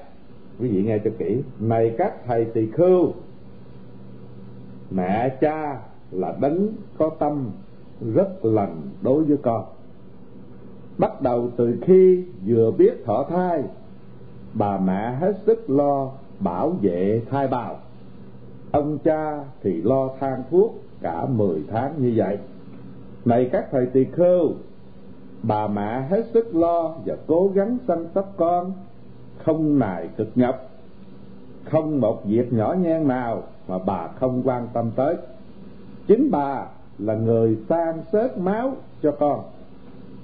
quý vị nghe cho kỹ. Này các thầy tỳ khưu, mẹ cha là đấng có tâm rất lành đối với con. Bắt đầu từ khi vừa biết thọ thai, bà mẹ hết sức lo bảo vệ thai bào. Ông cha thì lo than thuốc cả mười tháng như vậy này các thầy tỳ khưu bà mẹ hết sức lo và cố gắng săn sóc con, không nài cực nhọc, không một việc nhỏ nhen nào mà bà không quan tâm tới. Chính bà là người san sớt máu cho con.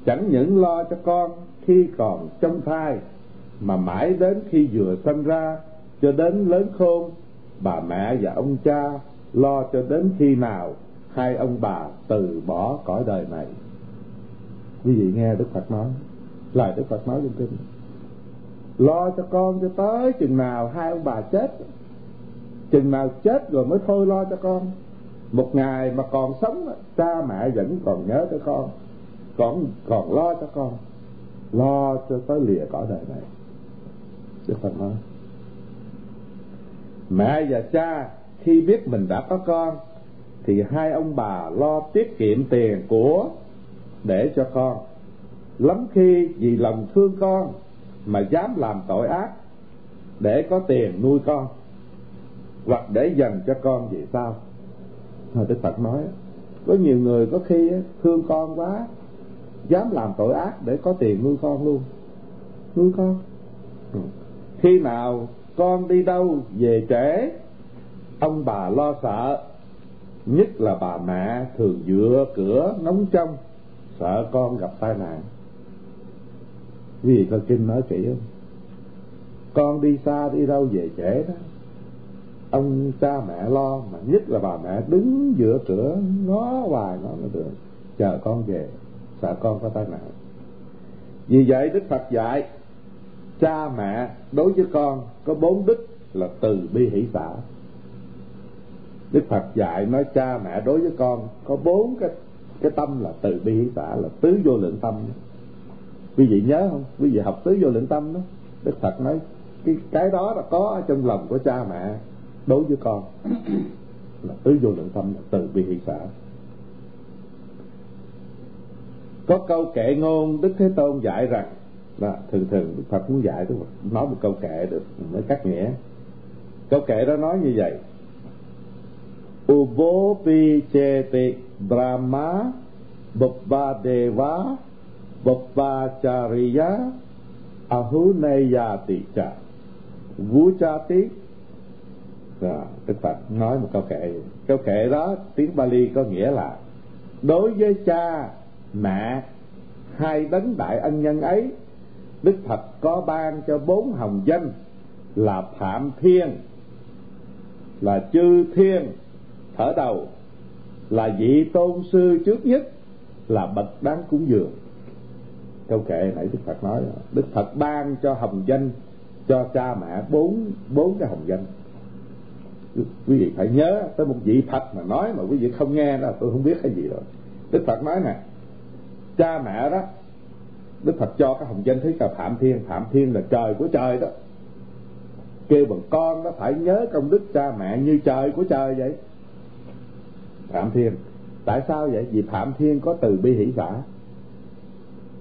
Chẳng những lo cho con khi còn trong thai, mà mãi đến khi vừa sinh ra cho đến lớn khôn, bà mẹ và ông cha lo cho đến khi nào hai ông bà từ bỏ cõi đời này. Quý vị nghe đức phật nói, lời đức phật nói trong kinh. Lo cho con cho tới chừng nào hai ông bà chết. Chừng nào chết rồi mới thôi lo cho con. Một ngày mà còn sống, cha mẹ vẫn còn nhớ tới con, còn còn lo cho con. Lo cho tới lìa cõi đời này. Đức phật nói, mẹ và cha, khi biết mình đã có con thì hai ông bà lo tiết kiệm tiền của để cho con. Lắm khi vì lòng thương con mà dám làm tội ác để có tiền nuôi con hoặc để dành cho con vậy sao? Thôi, Đức Phật nói, có nhiều người có khi thương con quá, dám làm tội ác để có tiền nuôi con luôn. Nuôi con. Ừ. Khi nào con đi đâu về trễ, ông bà lo sợ nhất là bà mẹ thường dựa cửa nóng trong, sợ con gặp tai nạn. Vì coi kinh nói kỹ không con đi xa đi đâu về trễ đó. Ông cha mẹ lo mà nhất là bà mẹ đứng giữa cửa, ngó hoài ngó nó được, chờ con về, sợ con có tai nạn. Vì vậy đức phật dạy, cha mẹ đối với con có bốn đức là từ bi hỷ xã đức phật dạy nói, cha mẹ đối với con có bốn cái cái tâm là từ bi hỷ xã, là tứ vô lượng tâm. Quý vị nhớ không? Quý vị học tứ vô lượng tâm đó, đức phật nói, cái cái đó là có ở trong lòng của cha mẹ đối với con. Là tứ vô lượng tâm là từ bi hỷ xã. Có câu kệ ngôn đức thế tôn dạy rằng, là thường thường đức phật muốn dạy, tức phật nói một câu kệ được mới cắt nghĩa. Câu kệ đó nói như vậy ubopi cheti brahma buppa deva buppa chariya ahunayati cha vuchati à, đức phật nói một câu kệ. Câu kệ đó tiếng bali có nghĩa là đối với cha mẹ hai đấng đại ân nhân ấy đức phật có ban cho bốn hồng danh là phạm thiên là chư thiên thở đầu là vị tôn sư trước nhất, là bậc đáng cúng dường. Câu kệ nãy đức phật nói, đức phật ban cho hồng danh, cho cha mẹ bốn bốn cái hồng danh. Quý vị phải nhớ, tới một vị phật mà nói mà quý vị không nghe đó, tôi không biết cái gì rồi. Đức phật nói nè, cha mẹ đó, đức phật cho cái hồng danh thứ là phạm thiên. Phạm thiên là trời của trời đó. Kêu bằng con nó phải nhớ công đức cha mẹ như trời của trời vậy phạm thiên. Tại sao vậy? Vì phạm thiên có từ bi hỷ xã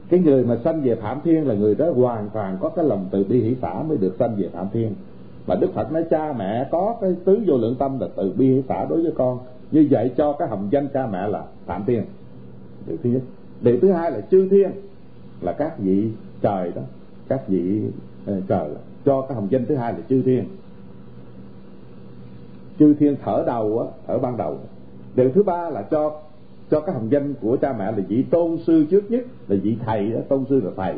cái người mà sanh về phạm thiên là người đó hoàn toàn có cái lòng từ bi hỷ xã mới được sanh về phạm thiên. Mà đức phật nói, cha mẹ có cái tứ vô lượng tâm là từ bi hỷ xã đối với con. Như vậy cho cái hồng danh cha mẹ là phạm thiên. Điều thứ nhất. Điều thứ hai là chư thiên, là các vị trời đó, các vị ờ, trời trời cho cái hồng danh thứ hai là chư thiên. Chư thiên thở đầu á, thở ban đầu điều thứ ba là cho cho cái hồng danh của cha mẹ là vị tôn sư trước nhất, là vị thầy đó, tôn sư là thầy.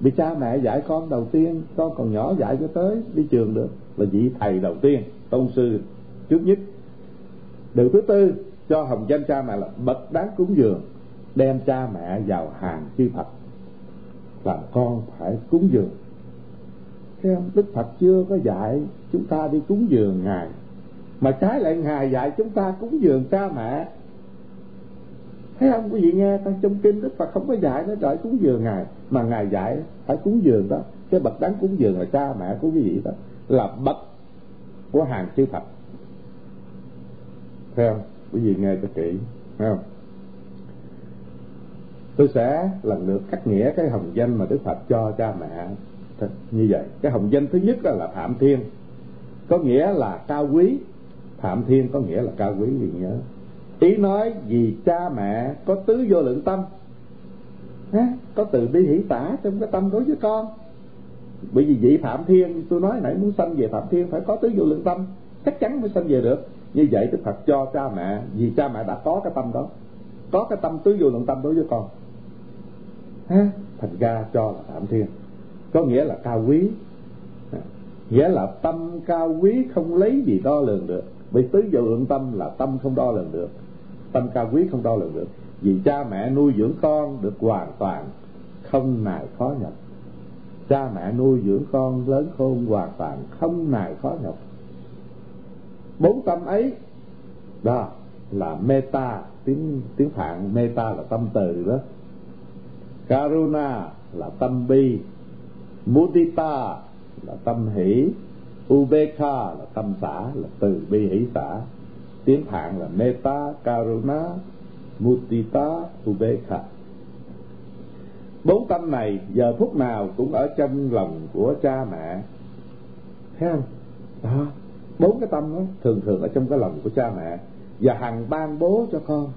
Vì cha mẹ dạy con đầu tiên, con còn nhỏ dạy cho tới đi trường được, là vị thầy đầu tiên, tôn sư trước nhất. Điều thứ tư, cho hồng danh cha mẹ là bậc đáng cúng dường, đem cha mẹ vào hàng chư Phật làm con phải cúng dường. Thấy không Đức Phật chưa có dạy chúng ta đi cúng dường ngài mà trái lại ngài dạy chúng ta cúng dường cha mẹ. Thấy không? Quý vị nghe ta trong kinh Đức Phật không có dạy nó đợi cúng dường ngài. Mà ngài dạy phải cúng dường đó. Cái bậc đáng cúng dường là cha mẹ của quý vị đó. Là bậc của hàng chư phật. Thấy không? Quý vị nghe cho kỹ. Thấy không? Tôi sẽ lần lượt cắt nghĩa cái hồng danh mà đức phật cho cha mẹ. Như vậy. Cái hồng danh thứ nhất là phạm thiên. Có nghĩa là cao quý phạm thiên có nghĩa là cao quý vì nhớ ý nói vì cha mẹ có tứ vô lượng tâm. Ha? có từ bi hỷ tả trong cái tâm đối với con. Bởi vì vị phạm thiên, tôi nói nãy muốn sanh về phạm thiên phải có tứ vô lượng tâm. Chắc chắn mới sanh về được. Như vậy đức phật cho cha mẹ, vì cha mẹ đã có cái tâm đó, có cái tâm tứ vô lượng tâm đối với con. Ha? thành ra cho là phạm thiên. Có nghĩa là cao quý. Nghĩa là tâm cao quý không lấy gì đo lường được vì tứ vô lượng tâm là tâm không đo lường được, tâm cao quý không đo lường được. Vì cha mẹ nuôi dưỡng con được hoàn toàn, không nài khó nhọc. Cha mẹ nuôi dưỡng con lớn khôn hoàn toàn, không nài khó nhọc. Bốn tâm ấy, đó là meta, tiếng tiếng phạn, meta là tâm từ đó. Karuna là tâm bi, mudita là tâm hỷ. Ubeka là tâm xả, là từ bi hỷ xả. Tiếng phạn là meta karuna mudita Ubeka. Bốn tâm này giờ phút nào cũng ở trong lòng của cha mẹ. Thấy không? Đó, bốn cái tâm đó thường thường ở trong cái lòng của cha mẹ. Và hằng ban bố cho con.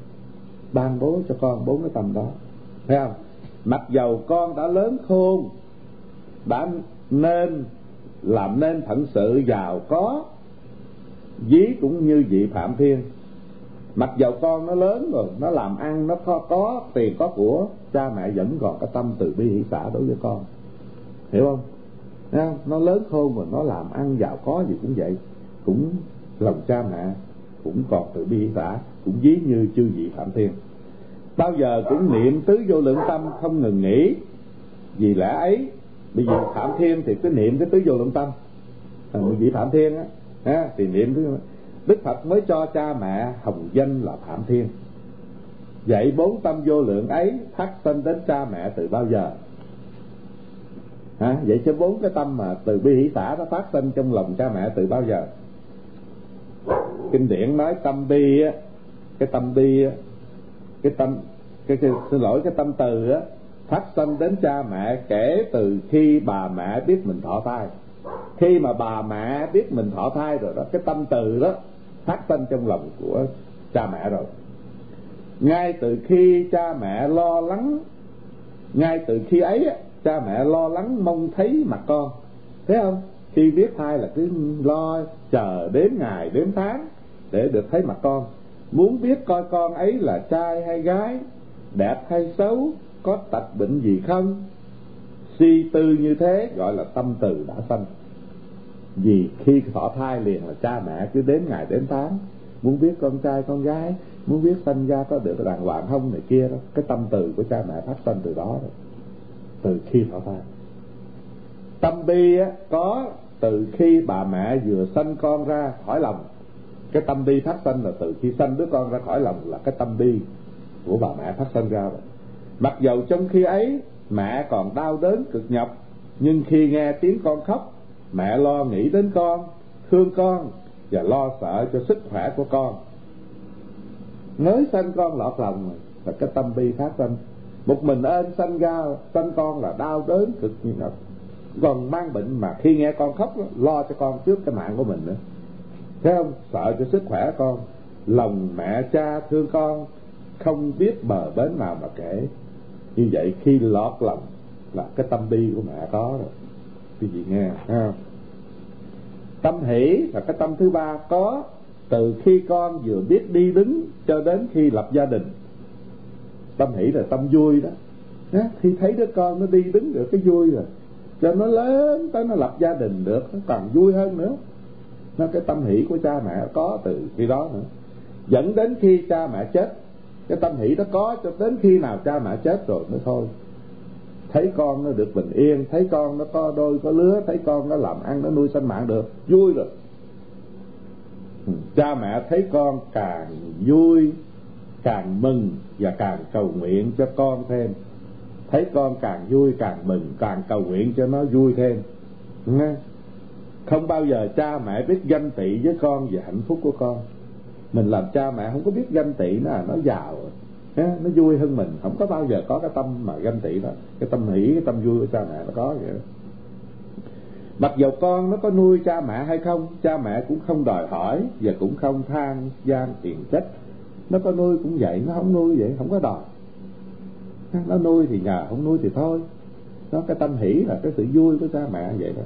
Ban bố cho con bốn cái tâm đó. Thấy không? Mặc dầu con đã lớn khôn, đã nên làm nên phận sự giàu có dí cũng như vị phạm thiên. Mặc dầu con nó lớn rồi nó làm ăn nó có, có tiền có của cha mẹ vẫn còn cái tâm từ bi hỷ xã đối với con. Hiểu không? Nha, nó lớn khôn mà nó làm ăn giàu có gì cũng vậy. Cũng lòng cha mẹ cũng còn từ bi hỷ xã cũng ví như chư vị phạm thiên. Bao giờ cũng niệm tứ vô lượng tâm không ngừng nghỉ. Vì lẽ ấy bây giờ phạm thiên thì cứ niệm cái tứ vô lượng tâm. À, vị phạm thiên á ha, thì niệm thứ đức phật mới cho cha mẹ hồng danh là phạm thiên vậy bốn tâm vô lượng ấy phát sinh đến cha mẹ từ bao giờ? Hả? Vậy chứ bốn cái tâm mà từ bi hỷ xã nó phát sinh trong lòng cha mẹ từ bao giờ? Kinh điển nói tâm bi á cái tâm bi á cái tâm cái, cái xin lỗi cái tâm từ á phát sinh đến cha mẹ kể từ khi bà mẹ biết mình thọ thai. Khi mà bà mẹ biết mình thọ thai rồi đó, cái tâm từ đó phát sinh trong lòng của cha mẹ rồi. Ngay từ khi cha mẹ lo lắng, ngay từ khi ấy cha mẹ lo lắng mong thấy mặt con. Thấy không? Khi biết thai là cứ lo, chờ đến ngày, đến tháng để được thấy mặt con. Muốn biết coi con ấy là trai hay gái, đẹp hay xấu có tật bệnh gì không? Suy tư như thế gọi là tâm từ đã sanh. Vì khi thọ thai liền là cha mẹ cứ đến ngày đến tháng muốn biết con trai con gái muốn biết sanh ra có được đàng hoàng không này kia đó cái tâm từ của cha mẹ phát sinh từ đó rồi từ khi thọ thai. Tâm bi á, có từ khi bà mẹ vừa sanh con ra khỏi lòng. Cái tâm bi phát sinh là từ khi sanh đứa con ra khỏi lòng là cái tâm bi của bà mẹ phát sinh ra rồi mặc dầu trong khi ấy, mẹ còn đau đớn cực nhọc, nhưng khi nghe tiếng con khóc, mẹ lo nghĩ đến con, thương con và lo sợ cho sức khỏe của con. Mới sanh con lọt lòng là cái tâm bi phát sinh một mình ơn sanh ra sanh con là đau đớn cực nhọc. Còn mang bệnh mà khi nghe con khóc, lo cho con trước cái mạng của mình nữa. Thấy không? Sợ cho sức khỏe con. Lòng mẹ, cha thương con, không biết bờ bến nào mà kể như vậy khi lọt lòng là cái tâm bi của mẹ có rồi. Quý vị nghe ha tâm hỷ là cái tâm thứ ba có từ khi con vừa biết đi đứng cho đến khi lập gia đình. Tâm hỷ là tâm vui đó. Khi thấy đứa con nó đi đứng được cái vui rồi, cho nó lớn tới nó lập gia đình được, nó còn vui hơn nữa. Nó cái tâm hỷ của cha mẹ có từ khi đó nữa. Dẫn đến khi cha mẹ chết cái tâm hỷ đó có cho đến khi nào cha mẹ chết rồi mới thôi. Thấy con nó được bình yên, thấy con nó có đôi, có lứa, thấy con nó làm ăn, nó nuôi sinh mạng được, vui rồi. Ừ, cha mẹ thấy con càng vui, càng mừng và càng cầu nguyện cho con thêm. Thấy con càng vui, càng mừng, càng cầu nguyện cho nó vui thêm. Không bao giờ cha mẹ biết ganh tị với con về hạnh phúc của con mình làm cha mẹ không có biết ganh tị nó à, nó giàu. Nó vui hơn mình. Không có bao giờ có cái tâm mà ganh tị đó. Cái tâm hỷ, cái tâm vui của cha mẹ nó có vậy đó. Mặc dầu con nó có nuôi cha mẹ hay không, cha mẹ cũng không đòi hỏi và cũng không than gian tiền trách. Nó có nuôi cũng vậy, nó không nuôi vậy, không có đòi. Nó nuôi thì nhờ, không nuôi thì thôi. Nó cái tâm hỷ là cái sự vui của cha mẹ vậy đó.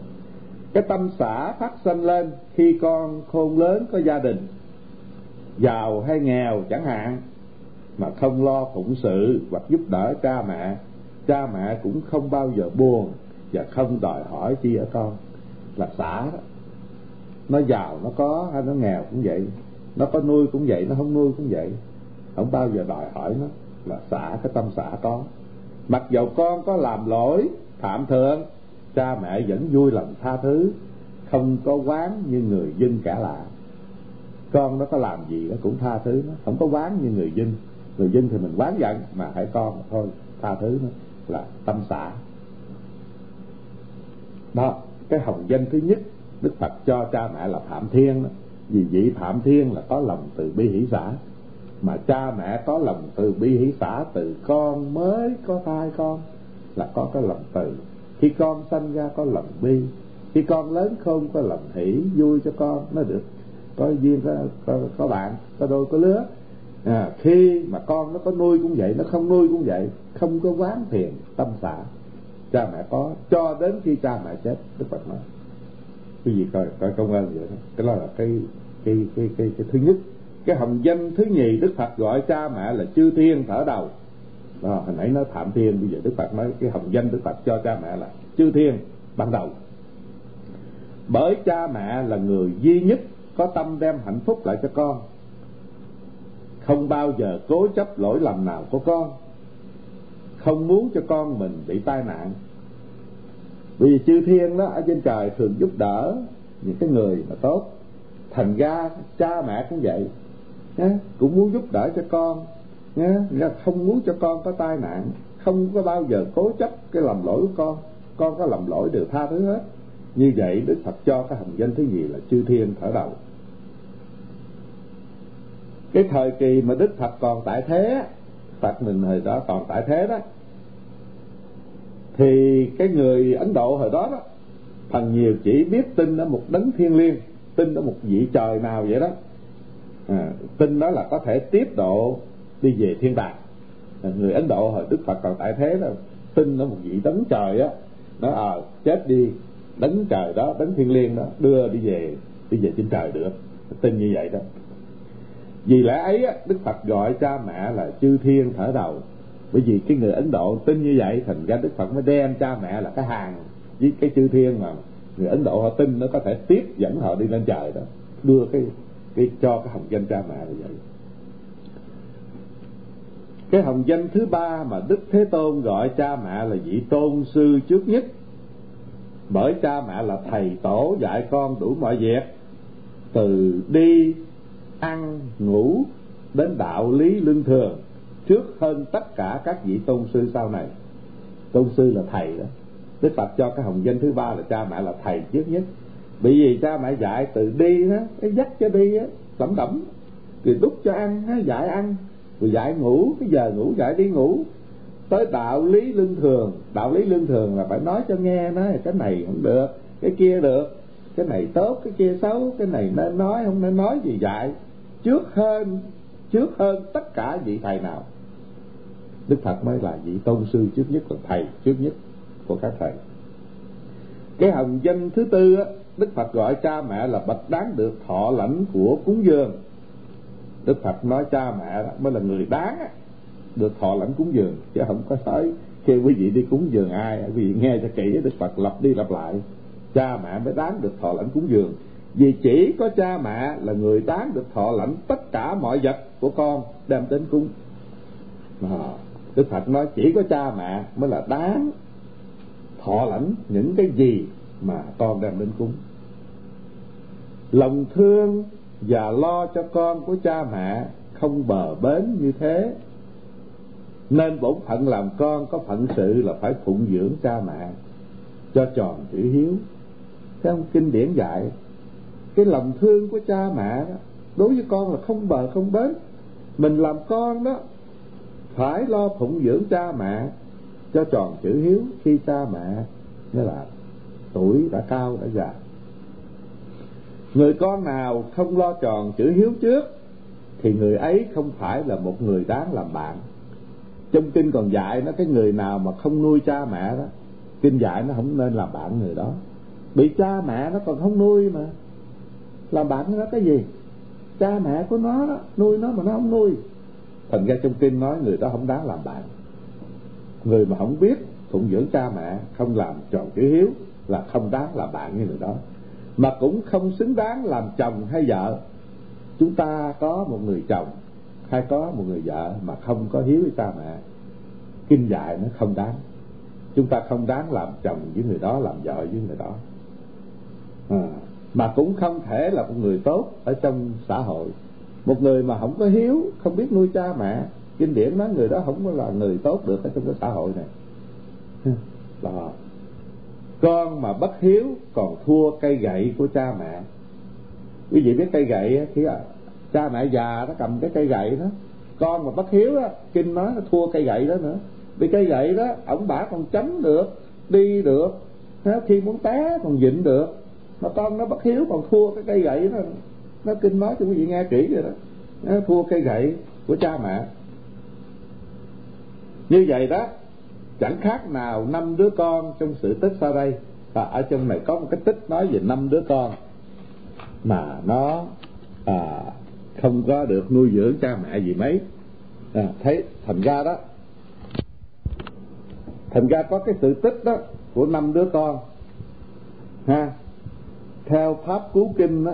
Cái tâm xã phát sanh lên khi con khôn lớn có gia đình giàu hay nghèo chẳng hạn, mà không lo phụng sự hoặc giúp đỡ cha mẹ cha mẹ cũng không bao giờ buồn và không đòi hỏi chi ở con. Là xã đó. Nó giàu, nó có hay nó nghèo cũng vậy, nó có nuôi cũng vậy, nó không nuôi cũng vậy. Không bao giờ đòi hỏi nó. Là xả cái tâm xả có. Mặc dầu con có làm lỗi phạm thượng, cha mẹ vẫn vui lòng tha thứ, không có quán như người dân cả lạ con nó có làm gì nó cũng tha thứ nó. Không có quán như người dân. Người dân thì mình quán giận mà hãy con thôi, tha thứ nó là tâm xả. Đó, cái hồng danh thứ nhất, đức phật cho cha mẹ là phạm thiên đó. Vì vị phạm thiên là có lòng từ bi hỷ xã mà cha mẹ có lòng từ bi hỷ xã từ con mới có thai con là có cái lòng từ. Khi con sanh ra có lòng bi, khi con lớn không có lòng hỷ vui cho con, nó được có duyên có, có, có bạn có đôi có lứa. À, khi mà con nó có nuôi cũng vậy nó không nuôi cũng vậy không có quán thiền tâm xã cha mẹ có cho đến khi cha mẹ chết đức phật nói. Cái gì coi coi công ơn vậy đó. Cái đó là cái cái cái cái, cái thứ nhất. Cái hồng danh thứ nhì đức phật gọi cha mẹ là chư thiên thở đầu. Đó, hồi nãy nó phạm thiên bây giờ đức phật nói cái hồng danh đức phật cho cha mẹ là chư thiên ban đầu. Bởi cha mẹ là người duy nhất có tâm đem hạnh phúc lại cho con. Không bao giờ cố chấp lỗi lầm nào của con. Không muốn cho con mình bị tai nạn. Vì chư thiên đó ở trên trời thường giúp đỡ những cái người mà tốt. Thành ra cha mẹ cũng vậy. Nhá, cũng muốn giúp đỡ cho con. Nhá, không muốn cho con có tai nạn. Không có bao giờ cố chấp cái lầm lỗi của con. Con có lầm lỗi đều tha thứ hết. Như vậy đức phật cho cái hồng danh thứ gì là chư thiên thở đầu cái thời kỳ mà đức phật còn tại thế phật mình hồi đó còn tại thế đó thì cái người ấn độ hồi đó đó phần nhiều chỉ biết tin ở một đấng thiên liêng tin ở một vị trời nào vậy đó. À, tin đó là có thể tiếp độ đi về thiên đàng à, người ấn độ hồi đức phật còn tại thế đó tin ở một vị đấng trời á nó ờ à, chết đi đấng trời đó đấng thiên liêng đó đưa đi về đi về trên trời được. Tin như vậy đó vì lẽ ấy á, đức phật gọi cha mẹ là chư thiên thở đầu. Bởi vì cái người ấn độ tin như vậy thành ra đức phật mới đem cha mẹ là cái hàng với cái chư thiên mà người ấn độ họ tin nó có thể tiếp dẫn họ đi lên trời đó. Đưa cái cái cho cái hồng danh cha mẹ là vậy. Cái hồng danh thứ ba mà đức thế tôn gọi cha mẹ là vị tôn sư trước nhất. Bởi cha mẹ là thầy tổ dạy con đủ mọi việc từ đi ăn, ngủ, đến đạo lý lương thường, trước hơn tất cả các vị tôn sư sau này. Tôn sư là thầy đó. Đức phật cho cái hồng danh thứ ba là cha mẹ là thầy trước nhất. Bởi vì cha mẹ dạy từ đi đó, cái dắt cho đi á, lẩm đẩm. Rồi đút cho ăn dạy ăn. Rồi dạy ngủ, cái giờ ngủ, dạy đi ngủ. Tới đạo lý lương thường, đạo lý lương thường là phải nói cho nghe nói, cái này không được, cái kia được cái này tốt cái kia xấu cái này nên nói không nên nói gì dạy. Trước hơn trước hơn tất cả vị thầy nào. Đức phật mới là vị tôn sư trước nhất là thầy trước nhất của các thầy. Cái hồng danh thứ tư á đức phật gọi cha mẹ là bậc đáng được thọ lãnh của cúng dường. Đức phật nói cha mẹ đó mới là người đáng á, được thọ lãnh cúng dường. Chứ không có thấy khi quý vị đi cúng dường ai quý vị nghe cho kỹ đức phật lặp đi lặp lại cha mẹ mới đáng được thọ lãnh cúng dường. Vì chỉ có cha mẹ là người đáng được thọ lãnh tất cả mọi vật của con đem đến cúng. À, đức phật nói chỉ có cha mẹ mới là đáng thọ lãnh những cái gì mà con đem đến cúng. Lòng thương và lo cho con của cha mẹ không bờ bến như thế. Nên bổn phận làm con có phận sự là phải phụng dưỡng cha mẹ cho tròn chữ hiếu thấy không kinh điển dạy, cái lòng thương của cha mẹ đó, đối với con là không bờ không bến. Mình làm con đó, phải lo phụng dưỡng cha mẹ cho tròn chữ hiếu khi cha mẹ nghĩa là tuổi đã cao đã già. Người con nào không lo tròn chữ hiếu trước, thì người ấy không phải là một người đáng làm bạn. Trong kinh còn dạy nó, cái người nào mà không nuôi cha mẹ đó, kinh dạy nó không nên làm bạn người đó bị cha mẹ nó còn không nuôi mà. Làm bạn với nó cái gì? Cha mẹ của nó đó, nuôi nó mà nó không nuôi. Thành ra trong kinh nói người đó không đáng làm bạn. Người mà không biết phụng dưỡng cha mẹ không làm tròn chữ hiếu là không đáng làm bạn như người đó. Mà cũng không xứng đáng làm chồng hay vợ. Chúng ta có một người chồng hay có một người vợ mà không có hiếu với cha mẹ. Kinh dạy nó không đáng. Chúng ta không đáng làm chồng với người đó làm vợ với người đó à, mà cũng không thể là một người tốt ở trong xã hội. Một người mà không có hiếu không biết nuôi cha mẹ kinh điển nói người đó không có là người tốt được ở trong cái xã hội này. Đó. Con mà bất hiếu còn thua cây gậy của cha mẹ. Quý vị biết cây gậy khi cha mẹ già nó cầm cái cây gậy đó con mà bất hiếu á kinh nói nó thua cây gậy đó nữa. Vì cây gậy đó ổng bả còn chấm được đi được khi muốn té còn dịnh được mà con nó bất hiếu còn thua cái cây gậy nó nó kinh nói cho quý vị nghe kỹ rồi đó. Nó thua cây gậy của cha mẹ. Như vậy đó chẳng khác nào năm đứa con trong sự tích sau đây và ở trong này có một cái tích nói về năm đứa con mà nó à, không có được nuôi dưỡng cha mẹ gì mấy. À, thấy thành ra đó thành ra có cái sự tích đó của năm đứa con ha theo pháp cứu kinh đó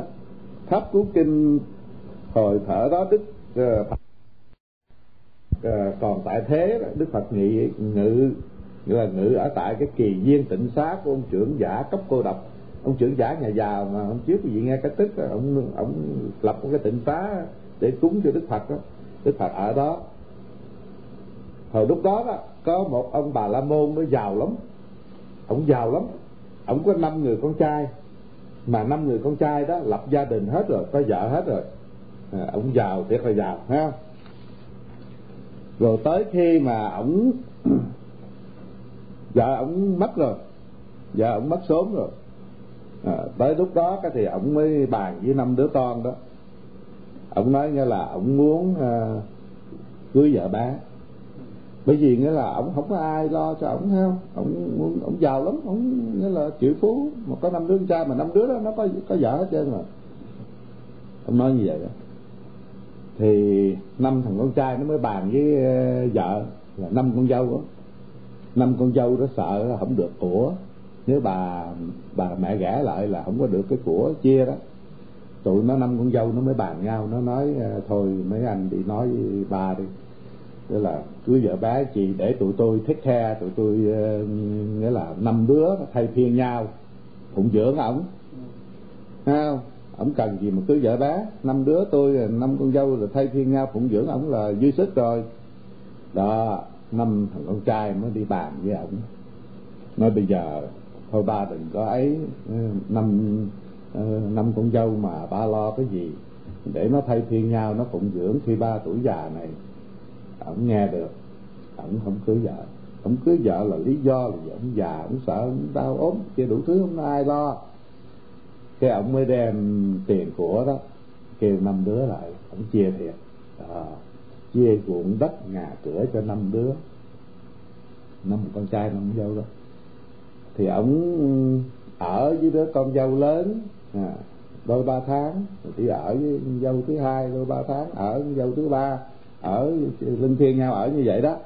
pháp cứu kinh hồi thở đó đức uh, uh, còn tại thế đó, đức phật nghị ngự là ngự ở tại cái kỳ viên tịnh xá của ông trưởng giả cấp cô độc. Ông trưởng giả nhà giàu mà hôm trước quý vị nghe cái tức ông ông lập một cái tịnh xá để cúng cho đức phật đó đức phật ở đó. Hồi lúc đó đó có một ông bà la môn nó giàu lắm. Ông giàu lắm. Ông có năm người con trai mà năm người con trai đó lập gia đình hết rồi có vợ hết rồi. À, ông giàu thiệt là giàu ha rồi tới khi mà ổng vợ ổng mất rồi vợ ổng mất sớm rồi à, tới lúc đó cái thì ổng mới bàn với năm đứa con đó. Ổng nói nghe là ổng muốn à, cưới vợ bé bởi vì nghĩa là ông không có ai lo cho ông theo ông ông giàu lắm, ông nghĩa là triệu phú. Mà có năm đứa con trai mà năm đứa đó nó có có vợ hết trơn mà ông nói như vậy đó. Thì năm thằng con trai nó mới bàn với ờ, vợ là năm con dâu đó. Năm con dâu đó sợ là không được của. Nếu bà bà mẹ gả lại là không có được cái của chia đó. Tụi nó năm con dâu nó mới bàn nhau, nó nói ờ, thôi mấy anh đi nói với ba đi tức là cưới vợ bé chị để tụi tôi thích khe tụi tôi uh, nghĩa là năm đứa thay phiên nhau phụng dưỡng ổng. Không? Ổng cần gì mà cưới vợ bé? Năm đứa tôi năm con dâu là thay phiên nhau phụng dưỡng ổng là dư sức rồi. Đó năm thằng con trai mới đi bàn với ổng. Nói bây giờ thôi ba đừng có ấy ờ, năm ờ, năm con dâu mà ba lo cái gì. Để nó thay phiên nhau nó phụng dưỡng khi ba tuổi già này ổng nghe được. Ổng không cưới vợ. Ổng cưới vợ là lý do là vì ổng già ổng sợ ổng đau ốm. Kia đủ thứ không ai lo. Cái ổng mới đem tiền của đó kêu năm đứa lại. Ổng chia thiệt. À, chia ruộng đất nhà cửa cho năm đứa. Năm con trai năm dâu đó thì ổng ở với đứa con dâu lớn à, đôi ba tháng. Thì ở với dâu thứ hai đôi ba tháng. Ở với dâu thứ ba ở linh thiêng nhau ở như vậy đó.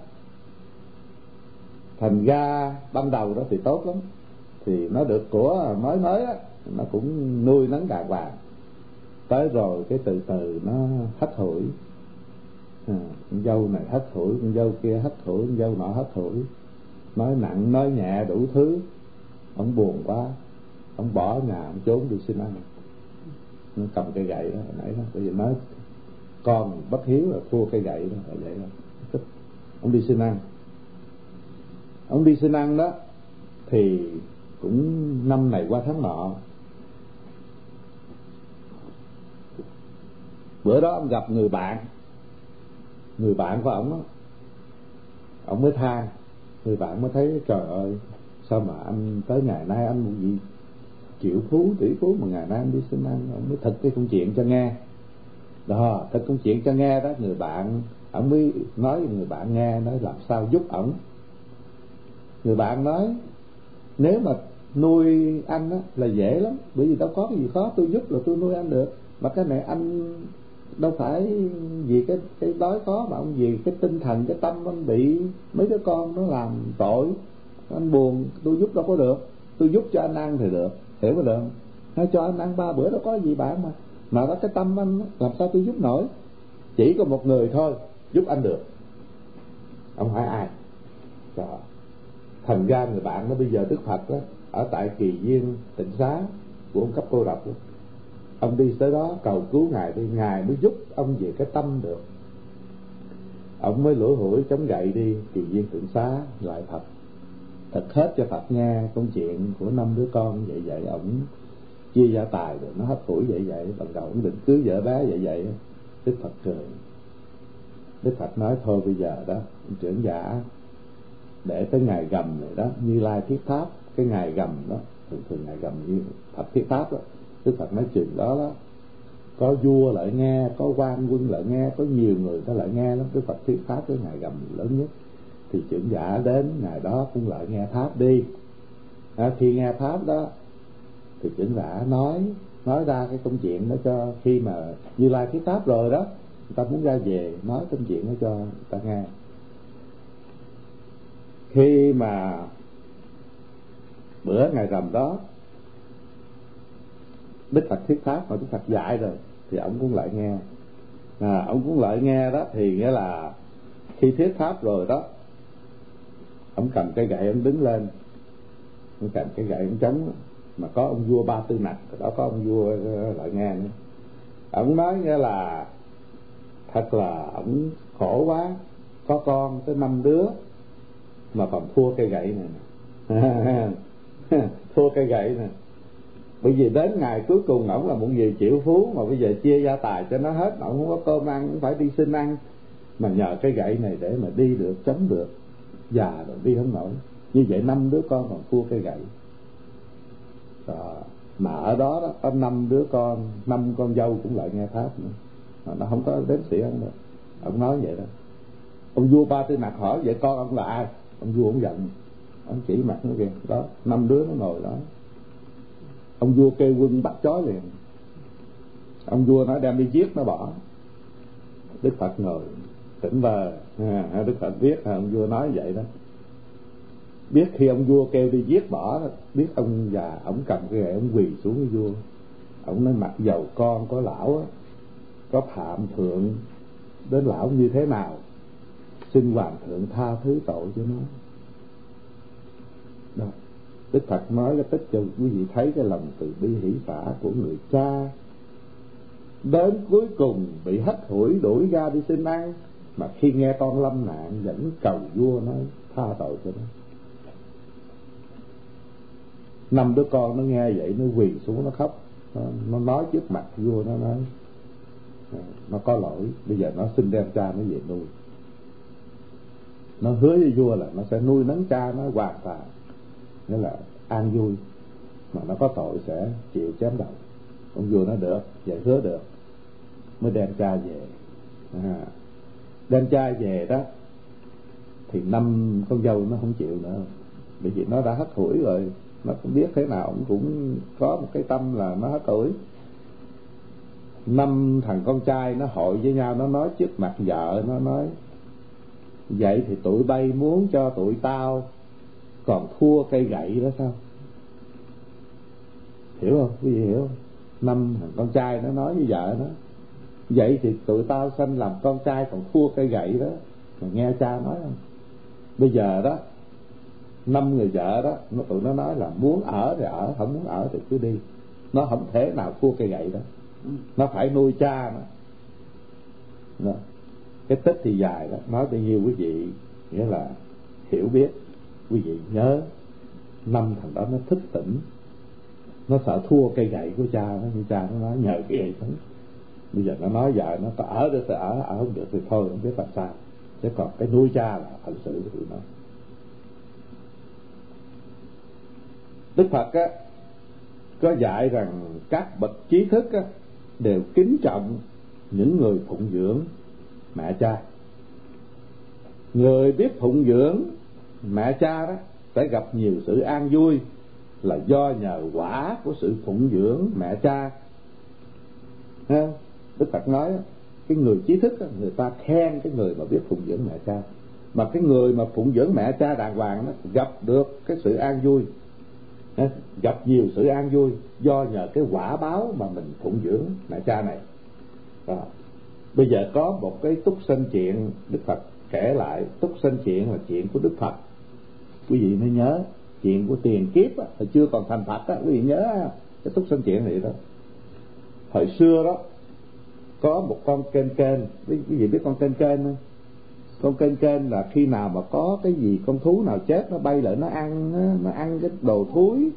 Thành ra ban đầu đó thì tốt lắm. Thì nó được của mới mới á nó cũng nuôi nấng đàng hoàng. Tới rồi cái từ từ nó hết hủi. À, con dâu này hết hủi con dâu kia hết hủi con dâu nọ hết hủi. Nói nặng nói nhẹ đủ thứ. Ông buồn quá. Ông bỏ nhà ông trốn đi xin ăn. Nó cầm cây gậy đó nãy đó bây giờ nói con bất hiếu là thua cây gậy đó là vậy đó. Ông đi xin ăn ông đi xin ăn đó, thì cũng năm này qua tháng nọ. Bữa đó ông gặp người bạn người bạn của ông á. Ông mới than người bạn mới thấy, trời ơi, sao mà anh tới ngày nay anh cũng gì chịu phú, tỷ phú, mà ngày nay anh đi xin ăn ông mới thật cái công chuyện cho nghe đó thật công chuyện cho nghe đó người bạn ông mới nói người bạn nghe nói làm sao giúp ổng. Người bạn nói nếu mà nuôi anh á, là dễ lắm bởi vì đâu có cái gì khó tôi giúp là tôi nuôi anh được. Mà cái này anh đâu phải vì cái cái đói khó mà ông vì cái tinh thần cái tâm anh bị mấy đứa con nó làm tội anh buồn tôi giúp đâu có được. Tôi giúp cho anh ăn thì được hiểu không? Được hay cho anh ăn ba bữa đâu có gì bạn mà mà đó cái tâm anh làm sao tôi giúp nổi? Chỉ có một người thôi, giúp anh được. Ông hỏi ai? Trời. thành ra người bạn nó bây giờ đức phật đó, ở tại kỳ viên tịnh xá, của ông cấp cô độc đó. ông đi tới đó cầu cứu ngài đi, ngài mới giúp ông về cái tâm được. Ông mới lủi hủi chống gậy đi kỳ viên tịnh xá, lại phật. Thật hết cho phật nghe công chuyện của năm đứa con, vậy vậy ổng chia gia tài rồi nó hấp hủi vậy vậy bằng đầu cũng định cưới vợ bé vậy vậy. Đức phật cười. Đức phật nói thôi bây giờ đó trưởng giả để tới ngày gầm này đó như lai thiết tháp cái ngày gầm đó thường thường ngày gầm như phật thiết tháp đó. Đức phật nói chuyện đó đó có vua lại nghe có quan quân lại nghe có nhiều người ta lại nghe lắm. Cái phật thiết tháp cái ngày gầm lớn nhất. Thì trưởng giả đến ngày đó cũng lại nghe tháp đi. À, khi nghe pháp đó thì trưởng giả nói nói ra cái công chuyện đó cho khi mà như lai thuyết pháp rồi đó người ta muốn ra về nói công chuyện đó cho người ta nghe. Khi mà bữa ngày rằm đó đức phật thuyết pháp mà đức phật dạy rồi thì ông cũng lại nghe. À, ông cũng lại nghe đó thì nghĩa là khi thuyết pháp rồi đó ông cầm cái gậy ông đứng lên ông cầm cái gậy ông chống mà có ông vua ba tư nặc đó có ông vua ờ, lại nghe nữa. Ông nói nghĩa là thật là ông khổ quá. Có con tới năm đứa, mà còn thua cây gậy này thua cây gậy nè. Bởi vì đến ngày cuối cùng ổng là một người chịu phú, mà bây giờ chia gia tài cho nó hết ổng không có cơm ăn, cũng phải đi xin ăn. Mà nhờ cái gậy này để mà đi được, chống được, già rồi đi không nổi. Như vậy năm đứa con còn thua cây gậy đó. mà ở đó đó có năm đứa con năm con dâu cũng lại nghe pháp nữa. Mà nó không có đến sĩ ăn đâu. Ông nói vậy đó. Ông vua ba tư mặt hỏi vậy con ông là ai? Ông vua ông giận. Ông chỉ mặt nó kìa. Đó năm đứa nó ngồi đó. Ông vua kêu quân bắt chó liền. Ông vua nói đem đi giết nó bỏ. Đức phật ngồi tỉnh vờ. À, đức phật biết à, ông vua nói vậy đó biết khi ông vua kêu đi giết bỏ biết ông già, ông cầm cái gậy ông quỳ xuống với vua. Ông nói, mặc dầu con có lão á, có phạm thượng đến lão như thế nào, xin hoàng thượng tha thứ tội cho nó. Đó. Đức phật nói cái tích cho quý vị thấy cái lòng từ bi hỷ xã của người cha đến cuối cùng bị hất hủi đuổi ra đi xin ăn mà khi nghe con lâm nạn vẫn cầu vua nói, tha tội cho nó năm đứa con nó nghe vậy nó quỳ xuống nó khóc. Nó, nó nói trước mặt vua nó nói ờ, nó có lỗi bây giờ nó xin đem cha nó về nuôi. Nó hứa với vua là nó sẽ nuôi nấng cha nó hoàn toàn. Nghĩa là an vui. Mà nó có tội sẽ chịu chém đầu. Ông vua nó được vậy hứa được. Mới đem cha về. À, đem cha về đó thì năm con dâu nó không chịu nữa. Bởi vì nó đã hất hủi rồi nó cũng biết thế nào cũng cũng có một cái tâm là nó hết tuổi năm thằng con trai nó hội với nhau, nó nói trước mặt vợ, nó nói, vậy thì tụi bay muốn cho tụi tao còn thua cây gậy đó sao? Hiểu không? Quý vị hiểu không? Năm thằng con trai nó nói với vợ nó, vậy thì tụi tao sanh làm con trai còn thua cây gậy đó. Mà nghe cha nói không? Bây giờ đó năm người vợ đó nó tụi nó nói là muốn ở thì ở không muốn ở thì cứ đi. Nó không thể nào thua cây gậy đó. Nó phải nuôi cha nó đó. cái tích thì dài đó. Nói bao nhiêu quý vị nghĩa là hiểu biết. Quý vị nhớ năm thằng đó nó thức tỉnh. Nó sợ thua cây gậy của cha nó như cha nó nói nhờ cái gậy sống bây giờ nó nói vợ nó có ở được thì ở ở không được thì thôi không biết làm sao. Chứ còn cái nuôi cha là phận sự của tụi nó đức phật á có dạy rằng các bậc trí thức á, đều kính trọng những người phụng dưỡng mẹ cha. Người biết phụng dưỡng mẹ cha đó sẽ gặp nhiều sự an vui là do nhờ quả của sự phụng dưỡng mẹ cha. Ha đức phật nói cái người trí thức đó, người ta khen cái người mà biết phụng dưỡng mẹ cha. Mà cái người mà phụng dưỡng mẹ cha đàng hoàng đó gặp được cái sự an vui gặp nhiều sự an vui do nhờ cái quả báo mà mình phụng dưỡng mẹ cha này. Đó. bây giờ có một cái túc sanh chuyện đức phật kể lại. Túc sanh chuyện là chuyện của đức phật. Quý vị nên nhớ chuyện của tiền kiếp á, chưa còn thành phật á quý vị nhớ cái túc sanh chuyện này đó. Hồi xưa đó có một con kênh kênh. Quý vị biết con kênh kênh không? Con kênh kênh là khi nào mà có cái gì con thú nào chết nó bay lại nó ăn nó, ăn cái đồ thúi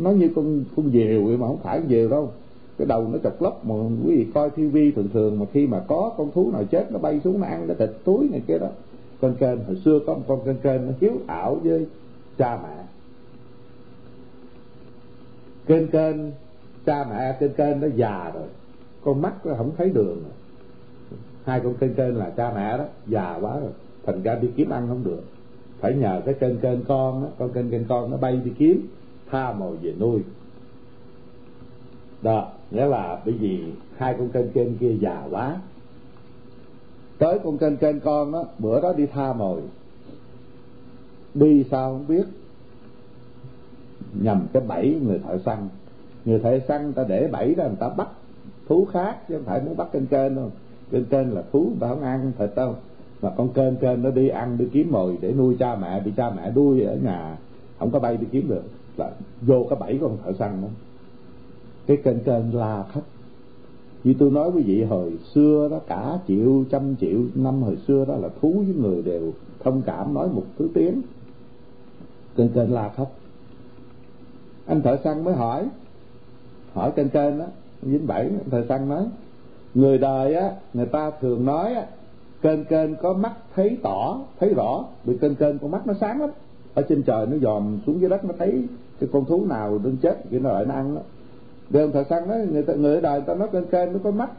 nó như con con diều vậy mà không phải diều đâu. Cái đầu nó chọc lóc mà quý vị coi tivi thường thường mà khi mà có con thú nào chết nó bay xuống nó ăn cái thịt túi này kia đó. Con kênh hồi xưa có một con kênh kênh nó hiếu thảo với cha mẹ. Kênh kênh cha mẹ kênh kênh nó già rồi. Con mắt nó không thấy đường rồi hai con kênh kênh là cha mẹ đó già quá rồi. Thành ra đi kiếm ăn không được. Phải nhờ cái kênh kênh con đó, con kênh kênh con nó bay đi kiếm tha mồi về nuôi. Đó nghĩa là bởi vì hai con kênh kênh kia già quá. Tới con kênh kênh con đó bữa đó đi tha mồi đi sao không biết. Nhầm cái bẫy người thợ săn. Người thợ săn ta để bẫy ra người ta bắt thú khác chứ không phải muốn bắt kênh kênh đâu kênh trên là thú người ta không ăn thịt đâu. Mà con kênh kênh nó đi ăn, đi kiếm mồi để nuôi cha mẹ, bị cha mẹ đuôi ở nhà. Không có bay đi kiếm được. Là vô cái bẫy con thợ săn đó. Cái kênh kênh la khách như tôi nói quý vị hồi xưa đó, cả triệu, trăm triệu năm hồi xưa đó là thú với người đều thông cảm nói một thứ tiếng. Kênh kênh la khách anh thợ săn mới hỏi. Hỏi kênh kênh đó dính bẫy thợ săn nói người đời á, người ta thường nói á, kênh kênh có mắt thấy tỏ, thấy rõ. Vì kênh kênh con mắt nó sáng lắm. Ở trên trời nó dòm xuống dưới đất nó thấy cái con thú nào đang chết kia nó lại nó ăn đó đêm thợ săn đó người ta, người đời người ta nói kênh kênh nó có mắt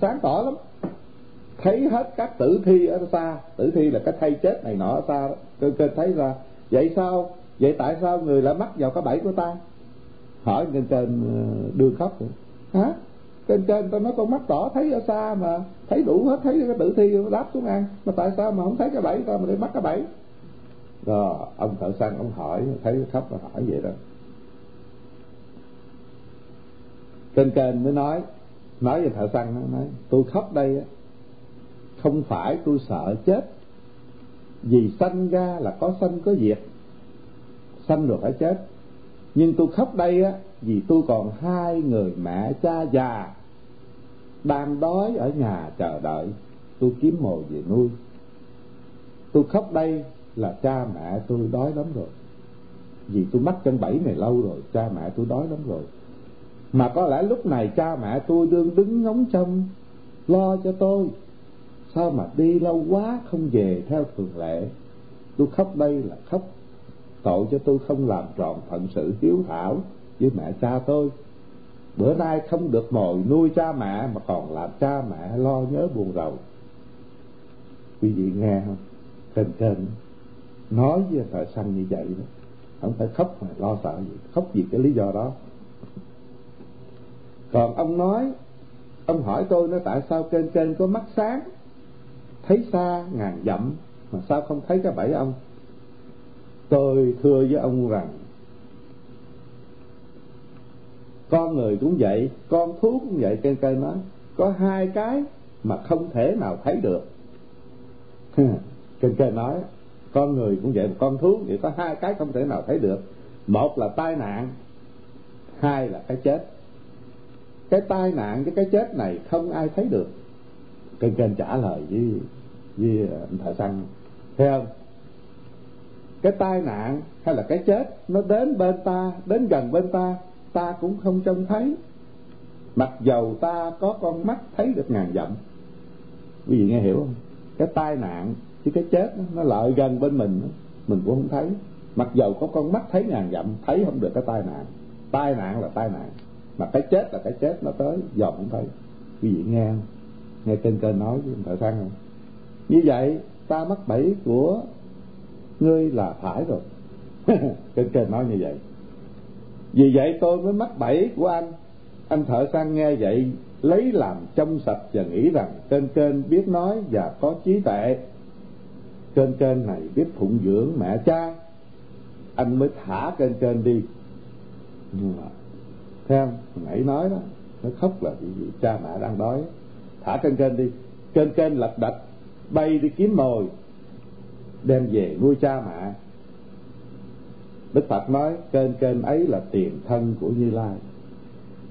sáng tỏ lắm. Thấy hết các tử thi ở xa. Tử thi là cái thay chết này nọ ở xa đó. Kênh kênh thấy ra vậy sao? Vậy tại sao người lại mắc vào cái bẫy của ta? Hỏi kênh kênh ờ, đưa khóc. Rồi hả? Trên trên tôi nói con mắt tỏ thấy ở xa mà, thấy đủ hết, thấy cái tử thi đáp xuống ăn mà tại sao mà không thấy cái bẫy? Sao mà đi mắc cái bẫy. Rồi ông thợ săn ông hỏi, thấy khóc và hỏi vậy đó. Trên trên mới nói nói với thợ săn nói tôi khóc đây không phải tôi sợ chết, vì sanh ra là có sanh có diệt, sanh rồi phải chết. Nhưng tôi khóc đây á vì tôi còn hai người mẹ cha già đang đói ở nhà chờ đợi, tôi kiếm mồi về nuôi. Tôi khóc đây là cha mẹ tôi đói lắm rồi. Vì tôi mắc chân bẫy này lâu rồi, cha mẹ tôi đói lắm rồi. Mà có lẽ lúc này cha mẹ tôi đương đứng ngóng trông, lo cho tôi. Sao mà đi lâu quá không về theo thường lệ? Tôi khóc đây là khóc, tội cho tôi không làm tròn phận sự hiếu thảo với mẹ cha tôi. Bữa nay không được mồi nuôi cha mẹ, mà còn làm cha mẹ lo nhớ buồn rầu. Quý vị nghe không? Trên trên nói với thợ săn như vậy đó. Không phải khóc mà lo sợ gì, khóc vì cái lý do đó. Còn ông nói, ông hỏi tôi nó tại sao trên trên có mắt sáng, thấy xa ngàn dặm mà sao không thấy cái bẫy ông? Tôi thưa với ông rằng con người cũng vậy, con thú cũng vậy trên cây nói, có hai cái mà không thể nào thấy được. Trên cây nói, con người cũng vậy, con thú thì có hai cái không thể nào thấy được. Một là tai nạn, hai là cái chết. Cái tai nạn với cái chết này không ai thấy được. Kênh kênh trả lời với với ờ, anh thợ săn thấy không? Cái tai nạn hay là cái chết, nó đến bên ta, đến gần bên ta ta cũng không trông thấy. Mặc dầu ta có con mắt thấy được ngàn dặm. Quý vị nghe hiểu không? Cái tai nạn chứ cái chết nó lợi gần bên mình mình cũng không thấy. Mặc dầu có con mắt thấy ngàn dặm, thấy không được cái tai nạn. Tai nạn là tai nạn. Mà cái chết là cái chết, nó tới dòm không thấy. Quý vị nghe không? Nghe trên kênh nói với thợ săn không? Như vậy, ta mắc bẫy của ngươi là phải rồi. Trên kênh nói như vậy vì vậy tôi mới mắc bẫy của anh. Anh thợ săn nghe vậy, lấy làm trong sạch và nghĩ rằng trên trên biết nói và có trí tuệ. Trên trên này biết phụng dưỡng mẹ cha. Anh mới thả trên trên đi. Nhưng mà, thấy không? Nãy nói đó, nó khóc là vì cha mẹ đang đói. Thả trên trên đi. Trên trên lật đật bay đi kiếm mồi, đem về nuôi cha mẹ đức phật nói kênh kênh ấy là tiền thân của như lai.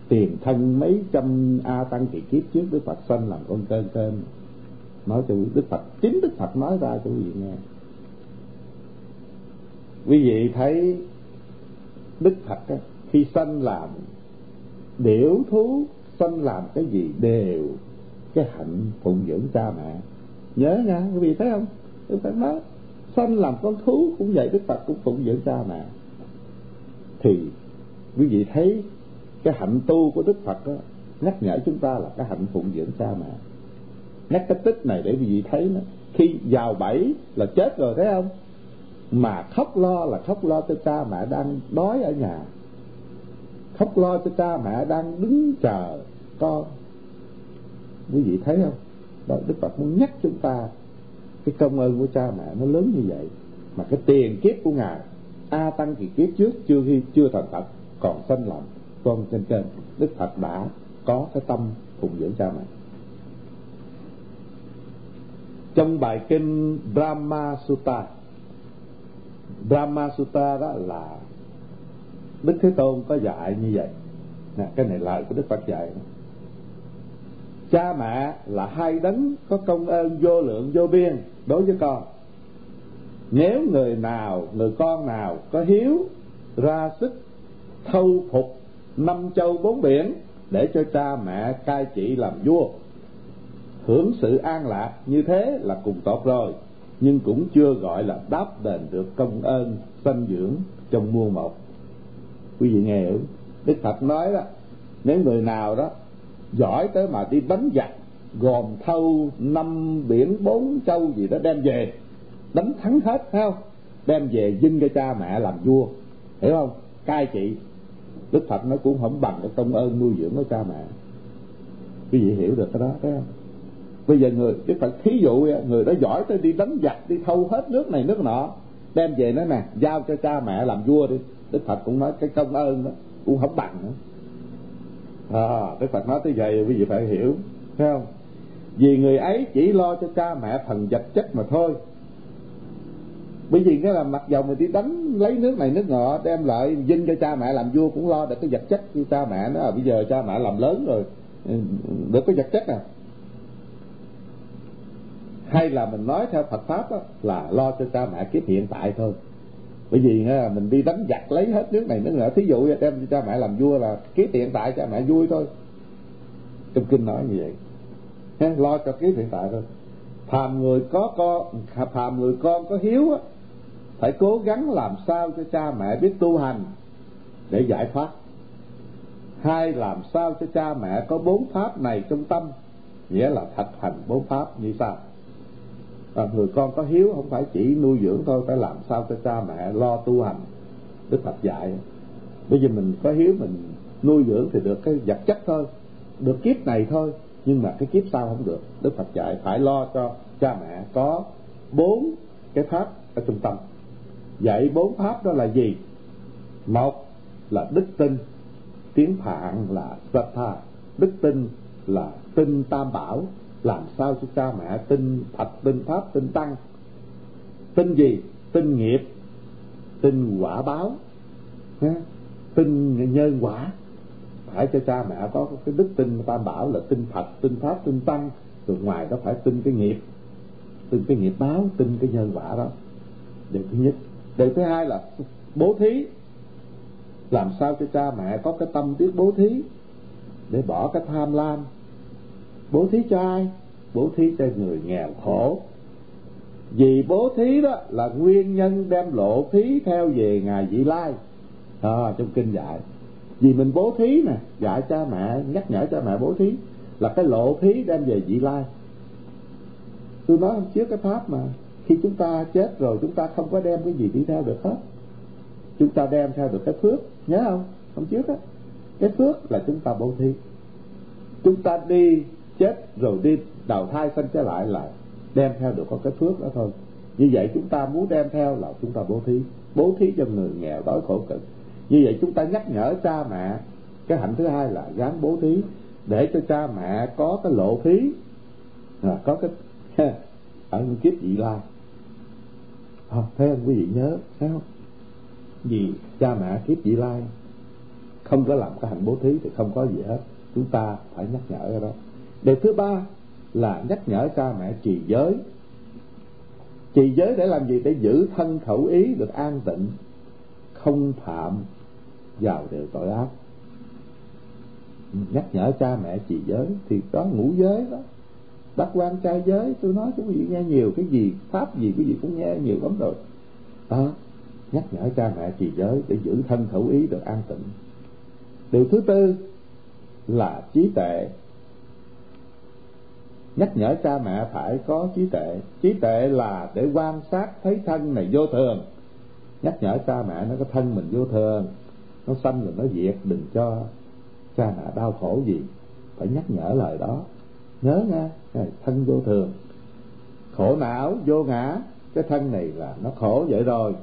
Tiền thân mấy trăm a tăng kỳ kiếp trước đức phật sanh làm con kênh kênh nói cho đức phật chính đức phật nói ra cho quý vị nghe. Quý vị thấy đức phật á, khi sanh làm điểu thú sanh làm cái gì đều cái hạnh phụng dưỡng cha mẹ. Nhớ nha quý vị thấy không? Đức phật nói sanh làm con thú cũng vậy đức phật cũng phụng dưỡng cha mẹ. Thì quý vị thấy cái hạnh tu của đức phật đó, nhắc nhở chúng ta là cái hạnh phụng dưỡng cha mẹ. Nhắc cái tích này để quý vị thấy nó khi vào bẫy là chết rồi thấy không? Mà khóc lo là khóc lo cho cha mẹ đang đói ở nhà. Khóc lo cho cha mẹ đang đứng chờ con. Quý vị thấy không? Đó đức phật muốn nhắc chúng ta cái công ơn của cha mẹ nó lớn như vậy mà cái tiền kiếp của ngài a tăng kỳ kiếp trước chưa khi chưa thành phật còn sanh lòng con trên trên. Đức phật đã có cái tâm phụng dưỡng cha mẹ. Trong bài kinh Brahma Sutta Brahma Sutta đó là Đức Thế Tôn có dạy như vậy. Nè, cái này lại của Đức Phật dạy cha mẹ là hai đấng có công ơn vô lượng vô biên đối với con. Nếu người nào, người con nào có hiếu ra sức thâu phục năm châu bốn biển để cho cha mẹ cai trị làm vua, hưởng sự an lạc như thế là cùng tốt rồi, nhưng cũng chưa gọi là đáp đền được công ơn sanh dưỡng trong muôn một. Quý vị nghe hiểu, đức phật nói đó, nếu người nào đó giỏi tới mà đi đánh giặc gồm thâu năm biển bốn châu gì đó đem về. Đánh thắng hết phải không? Đem về dinh cho cha mẹ làm vua. Hiểu không? Cai trị. Đức phật nó cũng không bằng cái công ơn nuôi dưỡng của cha mẹ. Quý vị hiểu được cái đó phải không? Bây giờ người đức phật thí dụ người đó giỏi tới đi đánh giặc đi thâu hết nước này nước nọ đem về nó nè giao cho cha mẹ làm vua đi. Đức phật cũng nói cái công ơn đó cũng không bằng nữa. À, đức phật nói tới vậy quý vị phải hiểu thấy không? Vì người ấy chỉ lo cho cha mẹ phần vật chất mà thôi. Bởi vì nghĩa là mặc dầu mình đi đánh lấy nước này nước nọ đem lại dinh cho cha mẹ làm vua cũng lo được cái vật chất như cha mẹ nó à, bây giờ cha mẹ làm lớn rồi được cái vật chất à hay là mình nói theo Phật pháp đó, là lo cho cha mẹ kiếp hiện tại thôi. Bởi vì là mình đi đánh giặc lấy hết nước này nước nọ. Thí dụ đem cho cha mẹ làm vua là kiếp hiện tại cha mẹ vui thôi. Trong kinh nói như vậy lo cho kiếp hiện tại thôi. Phàm người có con phàm người con có hiếu á phải cố gắng làm sao cho cha mẹ biết tu hành để giải thoát. Hai làm sao cho cha mẹ có bốn pháp này trong tâm nghĩa là thực hành bốn pháp như sau. À, người con có hiếu không phải chỉ nuôi dưỡng thôi phải làm sao cho cha mẹ lo tu hành đức phật dạy. Bây giờ mình có hiếu mình nuôi dưỡng thì được cái vật chất thôi được kiếp này thôi nhưng mà cái kiếp sau không được. Đức phật dạy phải lo cho cha mẹ có bốn cái pháp ở trung tâm. Dạy bốn pháp đó là gì? Một là đức tin, tiếng phạn là tha. Đức tin là tin tam bảo. Làm sao cho cha mẹ tin thật tin pháp, tin tăng? Tin gì? Tin nghiệp, tin quả báo. Tin nhân quả phải cho cha mẹ có cái đức tin tam bảo là tin Phật tin pháp tin tăng rồi ngoài đó phải tin cái nghiệp. Tin cái nghiệp báo tin cái nhân quả đó. Điều thứ nhất. Điều thứ hai là bố thí. Làm sao cho cha mẹ có cái tâm biết bố thí để bỏ cái tham lam? Bố thí cho ai? Bố thí cho người nghèo khổ. Vì bố thí đó là nguyên nhân đem lộ thí theo về ngài vị lai. À, trong kinh dạy vì mình bố thí nè, dạy cha mẹ, nhắc nhở cha mẹ bố thí, là cái lộ thí đem về vị lai. Tôi nói hôm trước cái pháp mà, khi chúng ta chết rồi chúng ta không có đem cái gì đi theo được hết. Chúng ta đem theo được cái phước, nhớ không? Hôm trước á cái phước là chúng ta bố thí. Chúng ta đi chết rồi đi đầu thai sanh trở lại là đem theo được con cái phước đó thôi. Như vậy chúng ta muốn đem theo là chúng ta bố thí. Bố thí cho người nghèo đói khổ cực như vậy chúng ta nhắc nhở cha mẹ cái hạnh thứ hai là gắn bố thí để cho cha mẹ có cái lộ thí là có cái ở kiếp vị lai. À, thấy không? Quý vị nhớ thấy không? Vì cha mẹ kiếp vị lai không có làm cái hạnh bố thí thì không có gì hết. Chúng ta phải nhắc nhở cái đó. Điều thứ ba là nhắc nhở cha mẹ trì giới. Trì giới để làm gì? Để giữ thân khẩu ý được an tịnh không phạm vào điều tội ác. Nhắc nhở cha mẹ chị giới thì có ngũ giới đó. Bác quan trai giới, tôi nói cho quý vị nghe nhiều cái gì, pháp gì, cái gì cũng nghe nhiều lắm rồi. Đó nhắc nhở cha mẹ trì giới để giữ thân khẩu ý được an tịnh. Điều thứ tư là trí tuệ nhắc nhở cha mẹ phải có trí tuệ trí tuệ là để quan sát thấy thân này vô thường nhắc nhở cha mẹ nó có thân mình vô thường nó sanh rồi nó diệt, đừng cho cha mẹ đau khổ gì. Phải nhắc nhở lời đó. Nhớ nha thân vô thường. Khổ não vô ngã, cái thân này là nó khổ vậy rồi.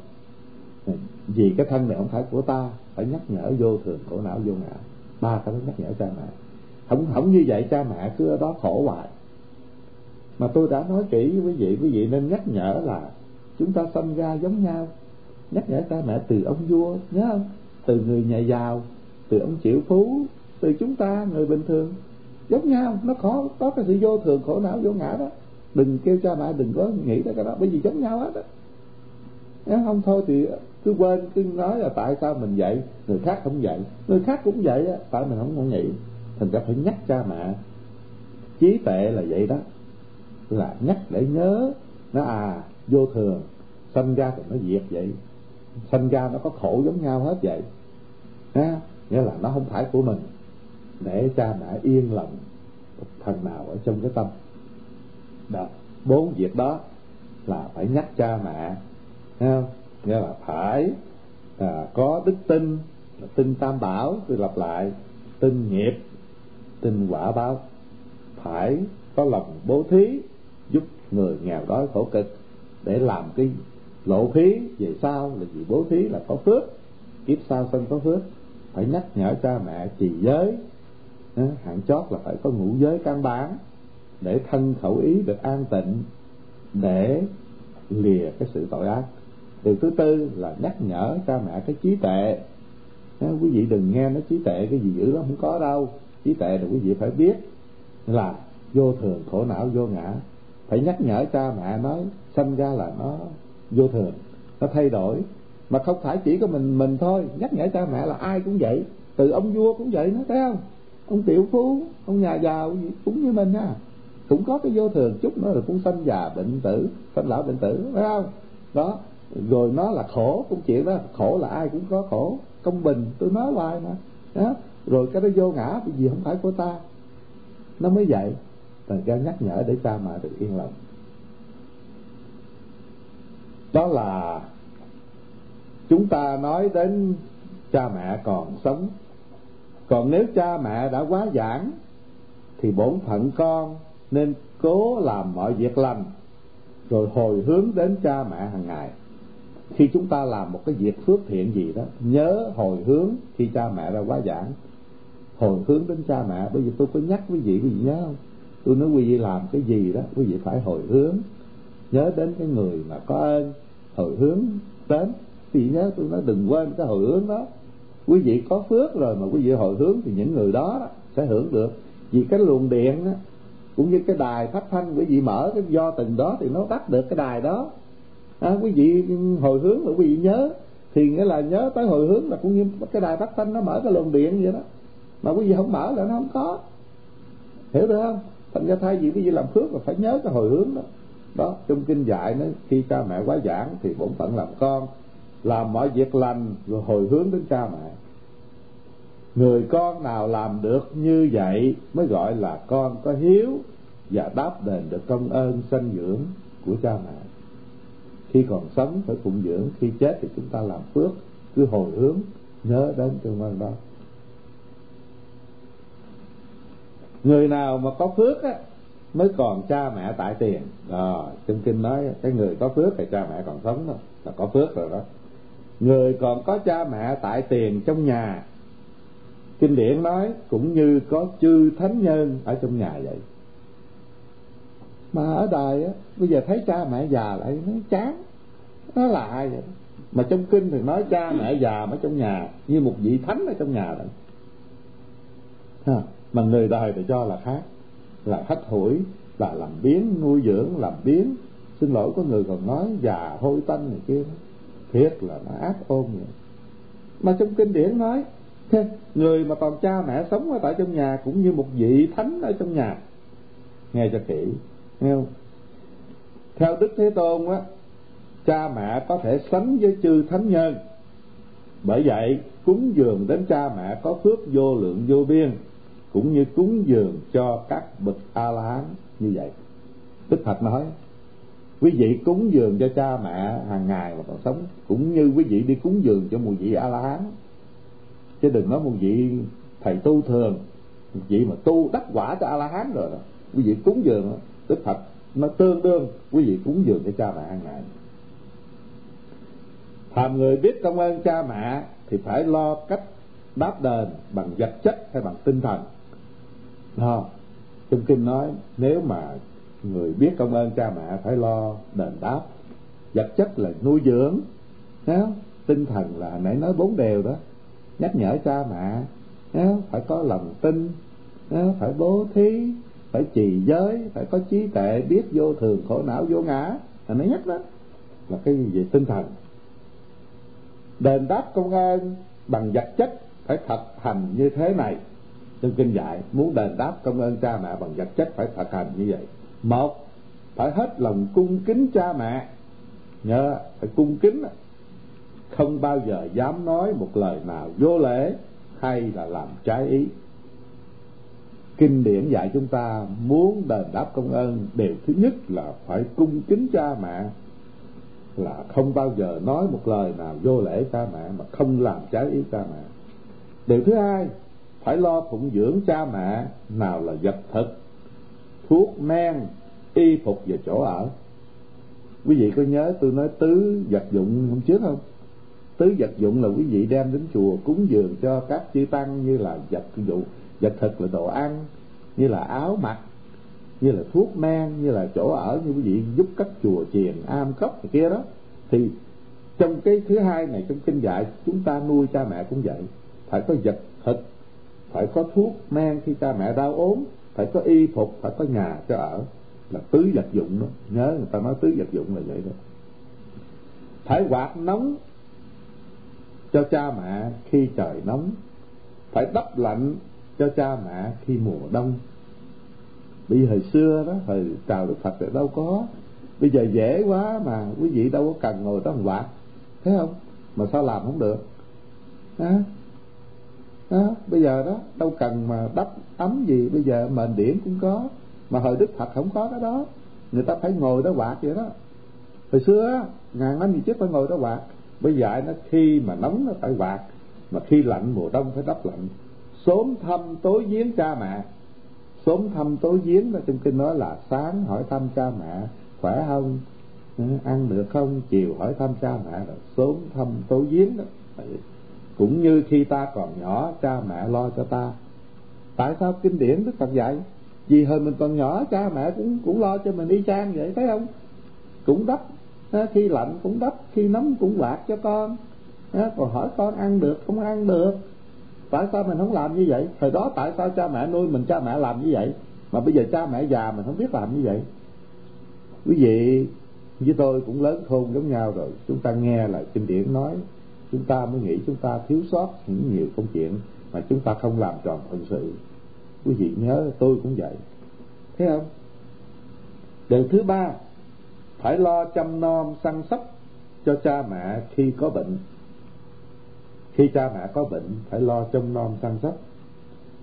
Vì cái thân này không phải của ta, phải nhắc nhở vô thường, khổ não vô ngã. Ba cái đó nhắc nhở cha mẹ. Không không như vậy cha mẹ cứ ở đó khổ hoài. Mà tôi đã nói kỹ với quý vị quý vị nên nhắc nhở là chúng ta sinh ra giống nhau nhắc nhở cha mẹ từ ông vua, nhớ không? Từ người nhà giàu, từ ông triệu phú, từ chúng ta, người bình thường. Giống nhau, nó khó, có cái sự vô thường, khổ não, vô ngã đó. Đừng kêu cha mẹ đừng có nghĩ tới cái đó, bởi vì giống nhau hết đó nếu không thôi thì cứ quên, cứ nói là tại sao mình vậy, người khác không vậy. Người khác cũng vậy á, tại mình không có nghĩ. Thành ra phải nhắc cha mẹ. Trí tệ là vậy đó. Là nhắc để nhớ, nó à vô thường, sanh ra thì nó diệt vậy sanh ra nó có khổ giống nhau hết vậy. Ha nghĩa là nó không phải của mình. Để cha mẹ yên lòng thần nào ở trong cái tâm. Đó bốn việc đó là phải nhắc cha mẹ. Ha nghĩa là phải à, có đức tin tin tam bảo tôi lặp lại. Tin nghiệp tin quả báo. Phải có lòng bố thí giúp người nghèo đói khổ cực để làm cái lộ phí về sau là gì bố thí là có phước. Kiếp sau sinh có phước. Phải nhắc nhở cha mẹ trì giới. Hạn chót là phải có ngũ giới căn bản để thân khẩu ý được an tịnh, để lìa cái sự tội ác. Điều thứ tư là nhắc nhở cha mẹ cái trí tệ. Quý vị đừng nghe nó trí tệ, cái gì dữ lắm, không có đâu. Trí tệ là quý vị phải biết là vô thường, khổ não, vô ngã. Phải nhắc nhở cha mẹ nói sanh ra là nó vô thường, nó thay đổi. Mà không phải chỉ có mình mình thôi. Nhắc nhở cha mẹ là ai cũng vậy. Từ ông vua cũng vậy, nó thấy không? Ông tiểu phú, ông nhà giàu cũng như mình ha. Cũng có cái vô thường, chút nữa là cũng sanh già bệnh tử, sanh lão bệnh tử phải không? Đó, rồi nó là khổ, cũng chuyện đó. Khổ là ai cũng có khổ. Công bình, tôi nói hoài mà. Đó, rồi cái đó vô ngã vì gì không phải của ta. Nó mới vậy. Thành ra nhắc nhở để cha mẹ được yên lòng đó là chúng ta nói đến cha mẹ còn sống. Còn nếu cha mẹ đã quá giảng, thì bổn phận con nên cố làm mọi việc lành, rồi hồi hướng đến cha mẹ hàng ngày. Khi chúng ta làm một cái việc phước thiện gì đó, nhớ hồi hướng khi cha mẹ ra quá giảng. Hồi hướng đến cha mẹ, bởi vì tôi có nhắc quý vị quý vị nhớ không? Tôi nói quý vị làm cái gì đó, quý vị phải hồi hướng nhớ đến cái người mà có ơn hồi hướng đến. Thì nhớ tôi nói đừng quên cái hồi hướng đó. Quý vị có phước rồi mà quý vị hồi hướng thì những người đó, đó sẽ hưởng được. Vì cái luồng điện đó, cũng như cái đài phát thanh quý vị mở cái do từng đó thì nó tắt được cái đài đó. À, quý vị hồi hướng mà quý vị nhớ thì nghĩa là nhớ tới hồi hướng là cũng như cái đài phát thanh nó mở cái luồng điện vậy đó. Mà quý vị không mở là nó không có. Hiểu được không? Thành ra thay vì quý vị làm phước là phải nhớ cái hồi hướng đó đó, trong kinh dạy nó khi cha mẹ quá giảng thì bổn phận làm con, làm mọi việc lành rồi hồi hướng đến cha mẹ. Người con nào làm được như vậy mới gọi là con có hiếu và đáp đền được công ơn sanh dưỡng của cha mẹ. Khi còn sống phải phụng dưỡng, khi chết thì chúng ta làm phước, cứ hồi hướng, nhớ đến tương ơn đó. Người nào mà có phước á mới còn cha mẹ tại tiền. À, trong kinh nói cái người có phước thì cha mẹ còn sống thôi là có phước rồi đó. Người còn có cha mẹ tại tiền trong nhà. Kinh điển nói cũng như có chư thánh nhân ở trong nhà vậy. Mà ở đời á bây giờ thấy cha mẹ già lại nó chán nó là ai vậy? Mà trong kinh thì nói cha mẹ già ở trong nhà như một vị thánh ở trong nhà đó ha. mà người đời thì cho là khác là hách hủi, là làm biến, nuôi dưỡng, làm biến. Xin lỗi, có người còn nói già, hôi tanh này kia thiệt là nó áp ôn vậy. Mà trong kinh điển nói, thế, người mà toàn cha mẹ sống ở tại trong nhà cũng như một vị thánh ở trong nhà. Nghe cho kỹ, nghe không? Theo đức thế tôn á, cha mẹ có thể sánh với chư thánh nhân. Bởi vậy, cúng dường đến cha mẹ có phước vô lượng vô biên cũng như cúng dường cho các bậc a la hán như vậy. Đức phật nói, quý vị cúng dường cho cha mẹ hàng ngày mà còn sống, cũng như quý vị đi cúng dường cho một vị a la hán chứ đừng nói một vị thầy tu thường một vị mà tu đắc quả cho a la hán rồi đó. Quý vị cúng dường đức phật nó tương đương, quý vị cúng dường cho cha mẹ hàng ngày. Hàm người biết công ơn cha mẹ thì phải lo cách đáp đền bằng vật chất hay bằng tinh thần đó. trong kinh nói, nếu mà người biết công ơn cha mẹ phải lo đền đáp, vật chất là nuôi dưỡng đó. tinh thần là nãy nói bốn đều đó nhắc nhở cha mẹ đó. phải có lòng tin đó. phải bố thí, phải trì giới, phải có trí tuệ biết vô thường khổ não vô ngã là nó nhắc đó là cái gì về tinh thần đền đáp công ơn bằng vật chất phải thật hành như thế này trong kinh dạy, muốn đền đáp công ơn cha mẹ bằng vật chất phải thực hành như vậy. Một, phải hết lòng cung kính cha mẹ. Nhớ, phải cung kính. Không bao giờ dám nói một lời nào vô lễ hay là làm trái ý. Kinh điển dạy chúng ta muốn đền đáp công ơn, điều thứ nhất là phải cung kính cha mẹ. Là không bao giờ nói một lời nào vô lễ cha mẹ mà không làm trái ý cha mẹ. Điều thứ hai phải lo phụng dưỡng cha mẹ, nào là vật thực, thuốc men, y phục và chỗ ở. Quý vị có nhớ tôi nói tứ vật dụng hôm trước không? Tứ vật dụng là quý vị đem đến chùa cúng dường cho các chư tăng như là vật dụng vật thực là đồ ăn, như là áo mặc, như là thuốc men, như là chỗ ở như quý vị giúp các chùa chiền, am cốc này kia đó. Thì trong cái thứ hai này trong kinh dạy, chúng ta nuôi cha mẹ cũng vậy. Phải có vật thực phải có thuốc men khi cha mẹ đau ốm, phải có y phục phải có nhà cho ở. Là tứ vật dụng đó. Nhớ người ta nói tứ vật dụng là vậy đó. Phải quạt nóng cho cha mẹ khi trời nóng. Phải đắp lạnh cho cha mẹ khi mùa đông. Bị hồi xưa đó thời chào đức phật thì đâu có. Bây giờ dễ quá mà quý vị đâu có cần ngồi đó quạt. Thấy không? Mà sao làm không được? Đó đó, bây giờ đó, đâu cần mà đắp ấm gì, bây giờ mền điển cũng có, mà hồi đức phật không có cái đó. Người ta phải ngồi đó quạt vậy đó. Hồi xưa ngàn năm gì trước phải ngồi đó quạt. Bây giờ nó khi mà nóng nó phải quạt, mà khi lạnh mùa đông phải đắp lạnh. Sớm thăm tối giếng cha mẹ. Sớm thăm tối giếng là trong kinh nói là sáng hỏi thăm cha mẹ, khỏe không? Ừ, ăn được không? Chiều hỏi thăm cha mẹ rồi sớm thăm tối giếng đó cũng như khi ta còn nhỏ, cha mẹ lo cho ta. Tại sao kinh điển đức phật dạy, vì hồi mình còn nhỏ, cha mẹ cũng cũng lo cho mình đi trang vậy, thấy không? Cũng đắp khi lạnh cũng đắp, khi nóng cũng quạt cho con. Còn hỏi con ăn được, không ăn được. Tại sao mình không làm như vậy? Thời đó tại sao cha mẹ nuôi mình, cha mẹ làm như vậy? Mà bây giờ cha mẹ già mình không biết làm như vậy. Quý vị với tôi cũng lớn khôn giống nhau rồi, chúng ta nghe lại kinh điển nói chúng ta mới nghĩ chúng ta thiếu sót những nhiều công chuyện mà chúng ta không làm tròn phận sự. Quý vị nhớ tôi cũng vậy. Thấy không? Điều thứ ba, phải lo chăm nom săn sóc cho cha mẹ khi có bệnh. Khi cha mẹ có bệnh, phải lo chăm nom săn sóc.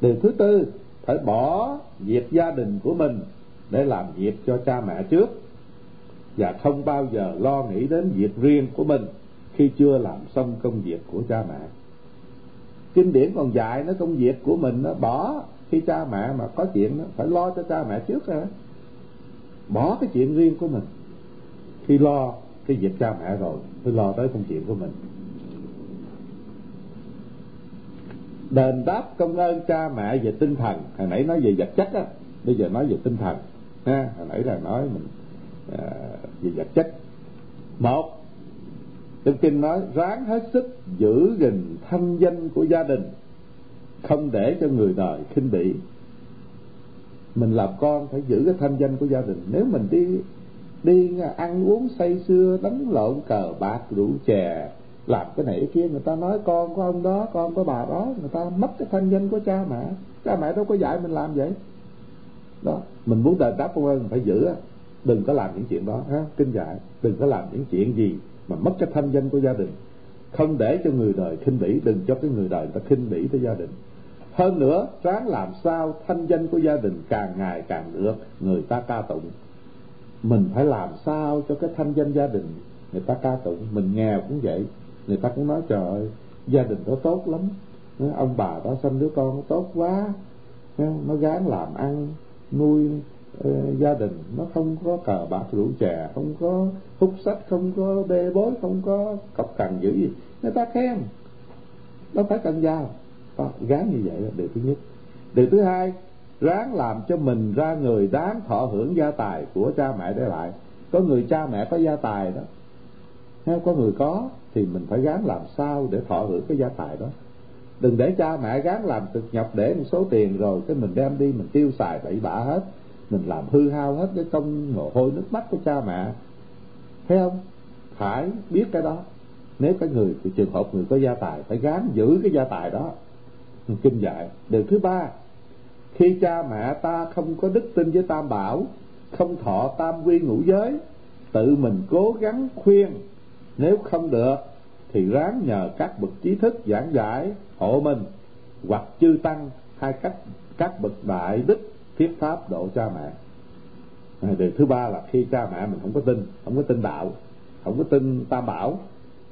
Điều thứ tư, phải bỏ việc gia đình của mình để làm việc cho cha mẹ trước. Và không bao giờ lo nghĩ đến việc riêng của mình khi chưa làm xong công việc của cha mẹ. Kinh điển còn dạy nó công việc của mình nó bỏ khi cha mẹ mà có chuyện đó, phải lo cho cha mẹ trước hả? Bỏ cái chuyện riêng của mình. Khi lo cái việc cha mẹ rồi mới lo tới công chuyện của mình. Đền đáp công ơn cha mẹ về tinh thần. Hồi nãy nói về vật chất á bây giờ nói về tinh thần. Ha hồi nãy là nói mình à, về vật chất. Một Đức kinh nói, ráng hết sức giữ gìn thanh danh của gia đình, không để cho người đời khinh bỉ. Mình làm con phải giữ cái thanh danh của gia đình. Nếu mình đi đi ăn uống say sưa, đánh lộn cờ bạc, rượu chè, làm cái này cái kia, người ta nói con của ông đó, con của bà đó, người ta mất cái thanh danh của cha mẹ. Cha mẹ đâu có dạy mình làm vậy. Đó, mình muốn đền đáp công ơn phải giữ đừng có làm những chuyện đó, ha, kinh dạy đừng có làm những chuyện gì mà mất cái thanh danh của gia đình. Không để cho người đời khinh bỉ, đừng cho cái người đời người ta khinh bỉ tới gia đình. Hơn nữa, ráng làm sao thanh danh của gia đình càng ngày càng được người ta ca tụng. Mình phải làm sao cho cái thanh danh gia đình người ta ca tụng? Mình nghèo cũng vậy. Người ta cũng nói, trời ơi, gia đình đó tốt lắm. Ông bà đó sinh đứa con tốt quá. Nó gán làm ăn, nuôi uh, gia đình nó không có cờ bạc rượu chè không có hút sách không có bê bối không có cọc cằn dữ gì. Người ta khen. Đâu phải cần giàu đó, ờ, gán như vậy là điều thứ nhất. Điều thứ hai ráng làm cho mình ra người đáng thọ hưởng gia tài của cha mẹ để lại. Có người cha mẹ có gia tài đó. Nếu có người có thì mình phải gán làm sao để thọ hưởng cái gia tài đó. Đừng để cha mẹ gán làm cực nhọc để một số tiền rồi cái mình đem đi mình tiêu xài bậy bạ hết mình làm hư hao hết cái công mồ hôi nước mắt của cha mẹ. Thấy không? Phải biết cái đó. Nếu cái người thì trường hợp người có gia tài, phải gán giữ cái gia tài đó. Kinh dạy. Điều thứ ba, khi cha mẹ ta không có đức tin với tam bảo, không thọ tam quy ngũ giới, tự mình cố gắng khuyên. Nếu không được, thì ráng nhờ các bậc trí thức giảng giải hộ mình, hoặc chư tăng, hay các các bậc đại đức thiết pháp độ cha mẹ điều thứ ba là khi cha mẹ mình không có tin, không có tin đạo, không có tin tam bảo,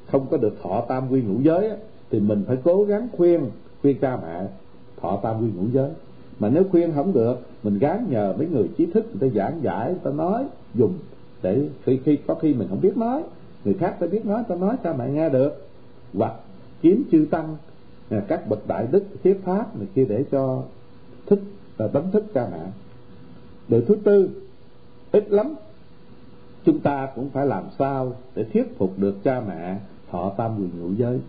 không có được thọ tam quy ngũ giới thì mình phải cố gắng khuyên khuyên cha mẹ thọ tam quy ngũ giới mà nếu khuyên không được, mình gán nhờ mấy người trí thức, người ta giảng giải, người ta nói, dùng để khi khi có khi mình không biết nói, người khác ta biết nói, ta nói cha mẹ nghe được hoặc kiếm chư tăng à, các bậc đại đức, thuyết pháp này kia để cho thích và tánh thức cha mẹ. Điều thứ tư, ít lắm. Chúng ta cũng phải làm sao để thuyết phục được cha mẹ thọ tam quyền ngũ giới.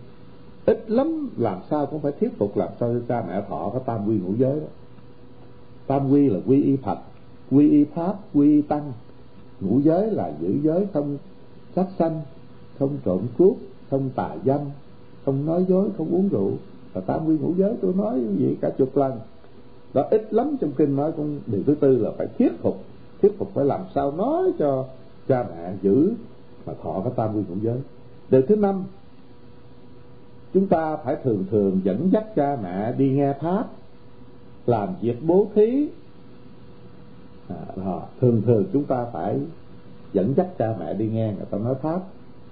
Ít lắm làm sao cũng phải thuyết phục làm sao cho cha mẹ thọ cái tam quy ngũ giới đó. Tam quy là quy y phật, quy y pháp, quy y tăng. Ngũ giới là giữ giới không sát sanh, không trộm cướp, không tà dâm, không nói dối, không uống rượu. Và tam quy ngũ giới tôi nói vậy cả chục lần đó ít lắm trong kinh nói cũng điều thứ tư là phải thuyết phục. Thuyết phục phải làm sao nói cho cha mẹ giữ mà thọ cái tam quy cũng giới. Điều thứ năm chúng ta phải thường thường dẫn dắt cha mẹ đi nghe pháp làm việc bố thí. À, thường thường chúng ta phải dẫn dắt cha mẹ đi nghe người ta nói pháp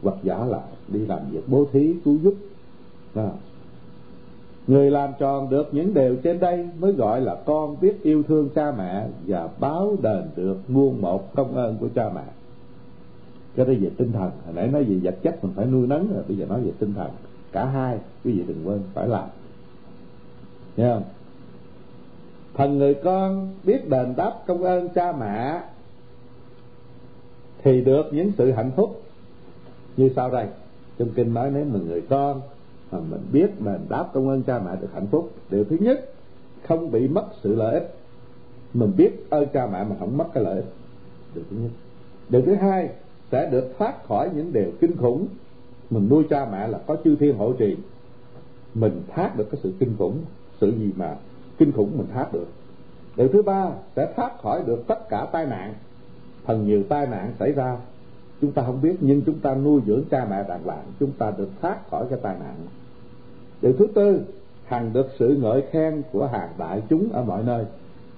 hoặc giả lại đi làm việc bố thí cứu giúp. À người làm tròn được những điều trên đây mới gọi là con biết yêu thương cha mẹ và báo đền được muôn một công ơn của cha mẹ. Cái đó về tinh thần. Hồi nãy nói về vật chất mình phải nuôi nấng, rồi bây giờ nói về tinh thần. Cả hai, quý vị đừng quên, phải làm. Nghe không? Thần người con biết đền đáp công ơn cha mẹ thì được những sự hạnh phúc. Như sau đây, trong kinh nói nếu mà người con mà mình biết đền đáp công ơn cha mẹ được hạnh phúc. Điều thứ nhất, không bị mất sự lợi ích. Mình biết ơn cha mẹ mà không mất cái lợi ích. Điều thứ nhất. Điều thứ hai, sẽ được thoát khỏi những điều kinh khủng. Mình nuôi cha mẹ là có chư thiên hộ trì. Mình thoát được cái sự kinh khủng. Sự gì mà kinh khủng mình thoát được. Điều thứ ba, sẽ thoát khỏi được tất cả tai nạn. Phần nhiều tai nạn xảy ra, chúng ta không biết, nhưng chúng ta nuôi dưỡng cha mẹ đàng hoàng. Chúng ta được thoát khỏi cái tai nạn điều thứ tư, hằng được sự ngợi khen của hàng đại chúng ở mọi nơi.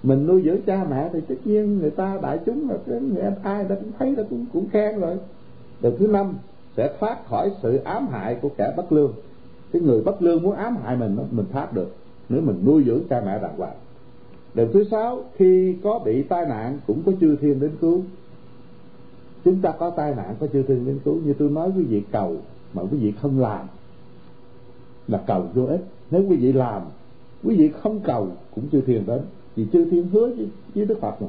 Mình nuôi dưỡng cha mẹ thì tất nhiên người ta đại chúng là cái người ai đã cũng thấy đã cũng cũng khen rồi. Điều thứ năm, sẽ thoát khỏi sự ám hại của kẻ bất lương. Cái người bất lương muốn ám hại mình mình thoát được nếu mình nuôi dưỡng cha mẹ đàng hoàng. Điều thứ sáu, khi có bị tai nạn cũng có chư thiên đến cứu. Chúng ta có tai nạn có chư thiên đến cứu. Như tôi nói, quý vị cầu mà quý vị không làm là cầu vô ích. Nếu quý vị làm quý vị không cầu cũng chưa thiền đến. Vì chư thiên hứa với, với đức phật mà.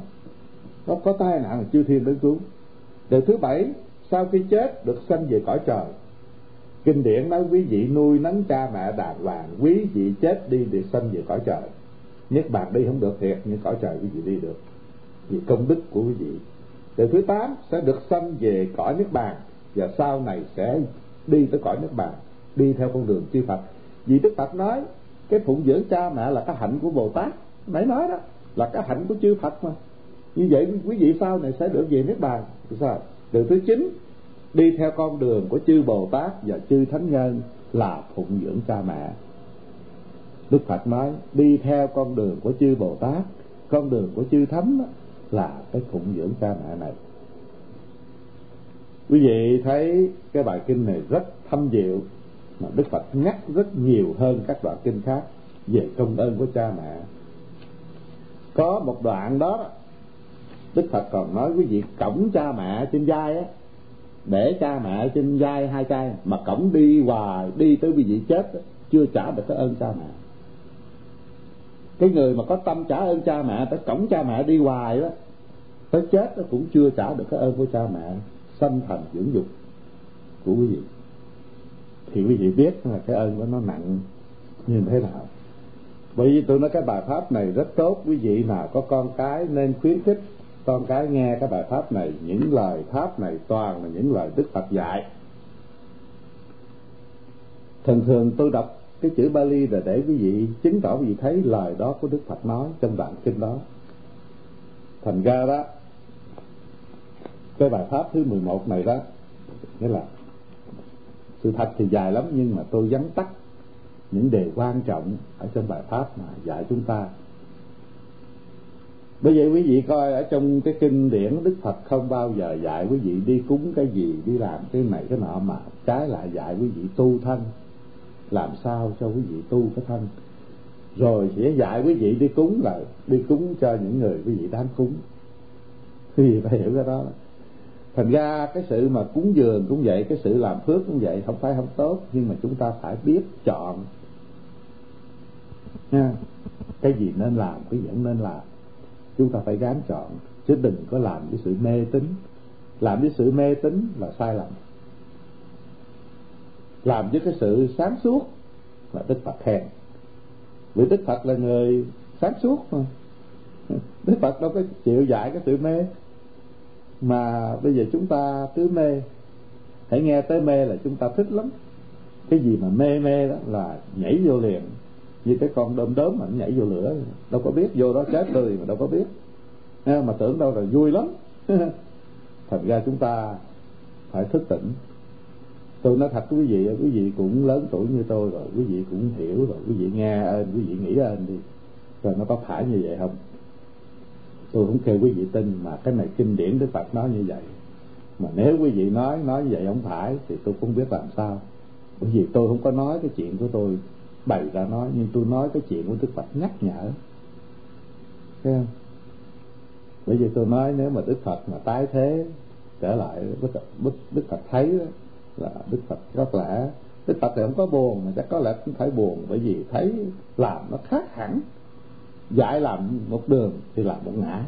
Nó có tai nạn là chư thiên đến cứu. Điều thứ bảy sau khi chết được sanh về cõi trời. Kinh điển nói quý vị nuôi nấng cha mẹ đàng hoàng quý vị chết đi được sanh về cõi trời. Nhất bàn đi không được thiệt nhưng cõi trời quý vị đi được. Vì công đức của quý vị. Điều thứ tám sẽ được sanh về cõi nước bàn và sau này sẽ đi tới cõi nước bàn đi theo con đường chư Phật. Vì Đức Phật nói, cái phụng dưỡng cha mẹ là cái hạnh của Bồ Tát. Nãy nói đó, là cái hạnh của chư Phật mà. Như vậy quý vị sau này sẽ được về nước bàn. Sao? Đường thứ chín, đi theo con đường của chư Bồ Tát và chư Thánh Nhân là phụng dưỡng cha mẹ. Đức Phật nói, đi theo con đường của chư Bồ Tát, con đường của chư Thánh là cái phụng dưỡng cha mẹ này. Quý vị thấy cái bài kinh này rất thâm diệu mà Đức Phật nhắc rất nhiều hơn các đoạn kinh khác về công ơn của cha mẹ. Có một đoạn đó Đức Phật còn nói quý vị cổng cha mẹ trên vai á để cha mẹ trên vai hai tay mà cổng đi hoài đi tới quý vị chết đó, chưa trả được cái ơn cha mẹ. Cái người mà có tâm trả ơn cha mẹ tới cổng cha mẹ đi hoài đó tới chết nó cũng chưa trả được cái ơn của cha mẹ. Sanh thành dưỡng dục của quý vị thì quý vị biết là cái ơn của nó nặng như thế nào. Bởi vì tôi nói cái bài pháp này rất tốt, quý vị nào có con cái nên khuyến khích con cái nghe cái bài pháp này. Những lời pháp này toàn là những lời đức phật dạy. Thường thường tôi đọc cái chữ Bali là để quý vị chứng tỏ quý vị thấy lời đó của Đức Phật nói trong đoạn kinh đó. Thành ra đó, cái bài pháp thứ 11 này đó, nghĩa là sự thật thì dài lắm, nhưng mà tôi vắn tắt những đề quan trọng ở trong bài pháp mà dạy chúng ta. Bởi vậy quý vị coi ở trong cái kinh điển Đức Phật không bao giờ dạy quý vị đi cúng cái gì, đi làm cái này cái nọ, mà trái lại dạy quý vị tu thân. Làm sao cho quý vị tu cái thân? Rồi sẽ dạy quý vị đi cúng là đi cúng cho những người quý vị đang cúng. Quý vị phải hiểu cái đó thành ra cái sự mà cúng dường cũng vậy, cái sự làm phước cũng vậy, không phải không tốt, nhưng mà chúng ta phải biết chọn. Nha. Cái gì nên làm, cái gì không nên làm. Chúng ta phải gán chọn, chứ đừng có làm với sự mê tín. Làm với sự mê tín là sai lầm. Làm với cái sự sáng suốt là đức phật khen vì đức phật là người sáng suốt mà. Đức phật đâu có chịu dạy cái sự mê mà bây giờ chúng ta cứ mê. Hãy nghe tới mê là chúng ta thích lắm. Cái gì mà mê mê đó là nhảy vô liền. Như cái con đom đóm mà nó nhảy vô lửa. Đâu có biết, vô đó chết tươi mà đâu có biết. Mà tưởng đâu là vui lắm. Thật ra chúng ta phải thức tỉnh. Tôi nói thật quý vị quý vị cũng lớn tuổi như tôi rồi, quý vị cũng hiểu rồi, quý vị nghe ơn quý vị nghĩ ơn đi. Rồi nó có phải như vậy không? Tôi không kêu quý vị tin mà cái này kinh điển đức phật nói như vậy. Mà nếu quý vị nói nói như vậy không phải thì tôi không biết làm sao. Bởi vì tôi không có nói cái chuyện của tôi bày ra nói nhưng tôi nói cái chuyện của đức phật nhắc nhở. Thấy không? Bởi vì tôi nói nếu mà đức phật mà tái thế trở lại đức, đức, đức phật thấy đó, là đức phật rất lẽ đức phật thì không có buồn mà chắc có lẽ cũng phải buồn bởi vì thấy làm nó khác hẳn dạy làm một đường thì làm một ngã.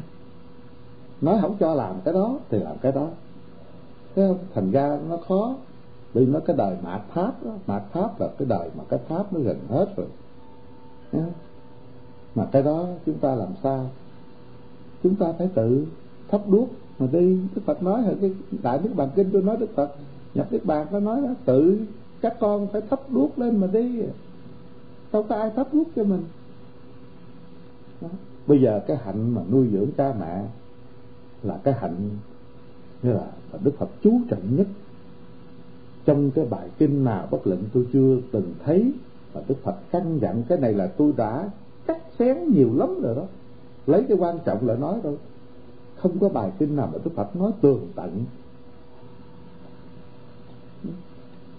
Nói không cho làm cái đó thì làm cái đó. Thế không? thành ra nó khó, vì nó cái đời mạt pháp đó, mạt pháp là cái đời mà cái pháp nó gần hết rồi. Mà cái đó chúng ta làm sao? Chúng ta phải tự thắp đuốc mà đi. Đức phật nói rồi cái đại đức bàn kinh tôi nói đức phật, nhập đức bàn nó nói đó tự các con phải thắp đuốc lên mà đi. Đâu có ai thắp đuốc cho mình đó. bây giờ cái hạnh mà nuôi dưỡng cha mẹ là cái hạnh như là đức phật chú trọng nhất. Trong cái bài kinh nào bất luận tôi chưa từng thấy và đức phật căn dặn cái này là tôi đã cắt xén nhiều lắm rồi đó. Lấy cái quan trọng là nói đâu không có bài kinh nào mà đức phật nói tường tận.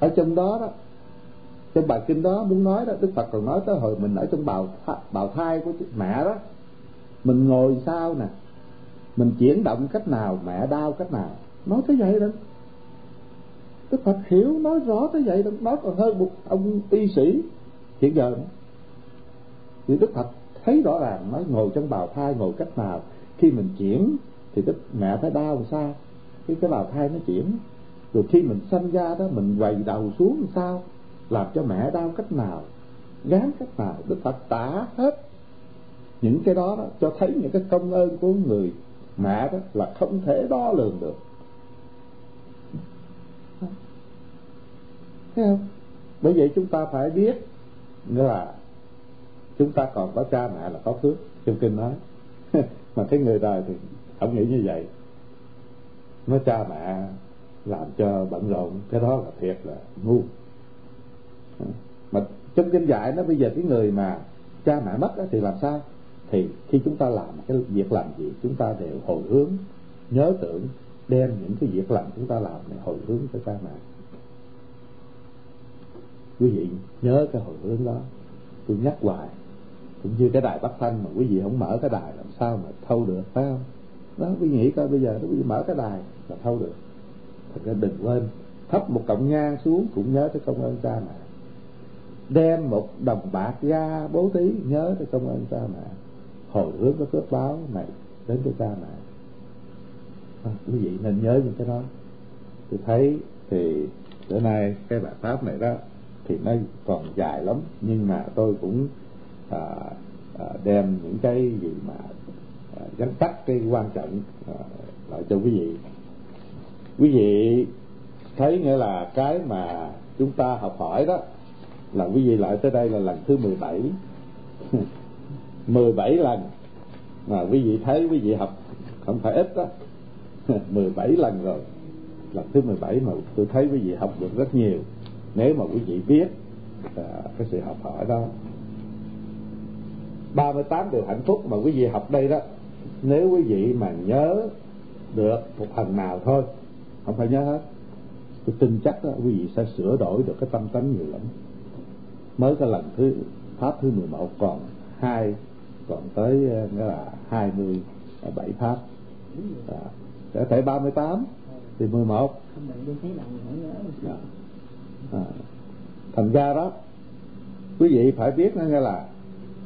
Ở trong đó đó trong bài kinh đó muốn nói đó, đức phật còn nói tới hồi mình ở trong bào bào thai của mẹ đó. Mình ngồi sao nè? Mình chuyển động cách nào, mẹ đau cách nào? Nói tới vậy đó. Đức phật hiểu, nói rõ tới vậy đó. Nói còn hơn một ông y sĩ. Hiện giờ đó. thì đức phật thấy rõ ràng, nói ngồi trong bào thai ngồi cách nào. Khi mình chuyển, thì đức mẹ phải đau làm sao? Khi cái bào thai nó chuyển. Rồi khi mình sanh ra đó, mình quầy đầu xuống làm sao? Làm cho mẹ đau cách nào gán cách nào đức phật tả hết. Những cái đó, đó cho thấy những cái công ơn của người mẹ đó là không thể đo lường được. Thấy không? Bởi vậy chúng ta phải biết nghĩa là chúng ta còn có cha mẹ là có phước trong kinh nói. Mà cái người đời thì không nghĩ như vậy. Nói cha mẹ làm cho bận rộn cái đó là thiệt là ngu mà trong kinh dạy nó bây giờ cái người mà cha mẹ mất thì làm sao? Thì khi chúng ta làm cái việc làm gì, chúng ta đều hồi hướng, nhớ tưởng, đem những cái việc làm chúng ta làm để hồi hướng cho cha mẹ. Quý vị nhớ cái hồi hướng đó. Tôi nhắc hoài, cũng như cái đài bắc thanh mà quý vị không mở cái đài làm sao mà thâu được, phải không? Đó, quý vị nghĩ coi bây giờ quý vị mở cái đài là thâu được. Thật ra đừng quên thấp một cọng nhang xuống cũng nhớ tới công ơn cha mẹ đem một đồng bạc ra bố thí nhớ tới công ơn cha mẹ. Hồi hướng cái phước báo này đến cho cha mẹ. À, quý vị nên nhớ những cái đó. Tôi thấy thì bữa nay cái bài pháp này đó thì nó còn dài lắm nhưng mà tôi cũng à, à, đem những cái gì mà à, gắn tắt cái quan trọng à, lại cho quý vị. Quý vị thấy nghĩa là cái mà chúng ta học hỏi đó là quý vị lại tới đây là lần thứ 17 17 lần. Mà quý vị thấy quý vị học không phải ít đó. 17 lần rồi. Lần thứ 17 mà tôi thấy quý vị học được rất nhiều. Nếu mà quý vị biết à, cái sự học hỏi đó. 38 điều hạnh phúc mà quý vị học đây đó nếu quý vị mà nhớ được một phần nào thôi không phải nhớ hết tôi tin chắc đó quý vị sẽ sửa đổi được cái tâm tánh nhiều lắm mới cái lần thứ pháp thứ 11 còn hai còn tới ờ, nghĩa là 27 pháp. À, sẽ thể 38 thì 11 à, à, thành ra đó quý vị phải biết nó nghe là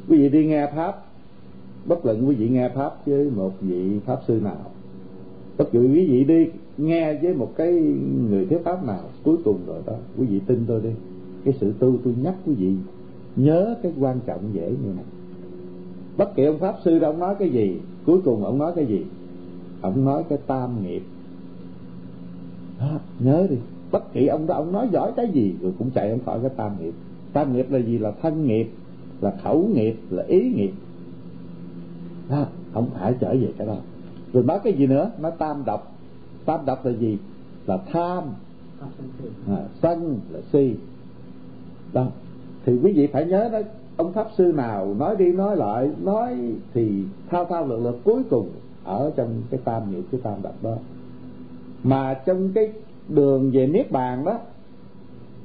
quý vị đi nghe pháp bất luận quý vị nghe pháp với một vị pháp sư nào bất luận quý vị đi nghe với một cái người thuyết pháp nào cuối cùng rồi đó quý vị tin tôi đi cái sự tu tôi nhắc quý vị nhớ cái quan trọng dễ như này. Bất kỳ ông pháp sư đó ông nói cái gì cuối cùng ông nói cái gì? Ông nói cái tam nghiệp. Đó, nhớ đi. Bất kỳ ông đó ông nói giỏi cái gì rồi cũng chạy không khỏi cái tam nghiệp. Tam nghiệp là gì? Là thân nghiệp là khẩu nghiệp là ý nghiệp. Đó, không phải trở về cái đó. Rồi nói cái gì nữa? Nói tam độc. Tam độc là gì? Là tham. À, sân là si đó. Thì quý vị phải nhớ đó, ông pháp sư nào nói đi nói lại, nói thì thao thao lược lược cuối cùng ở trong cái tam nghiệp cái tam đập đó. Mà trong cái đường về niết bàn đó,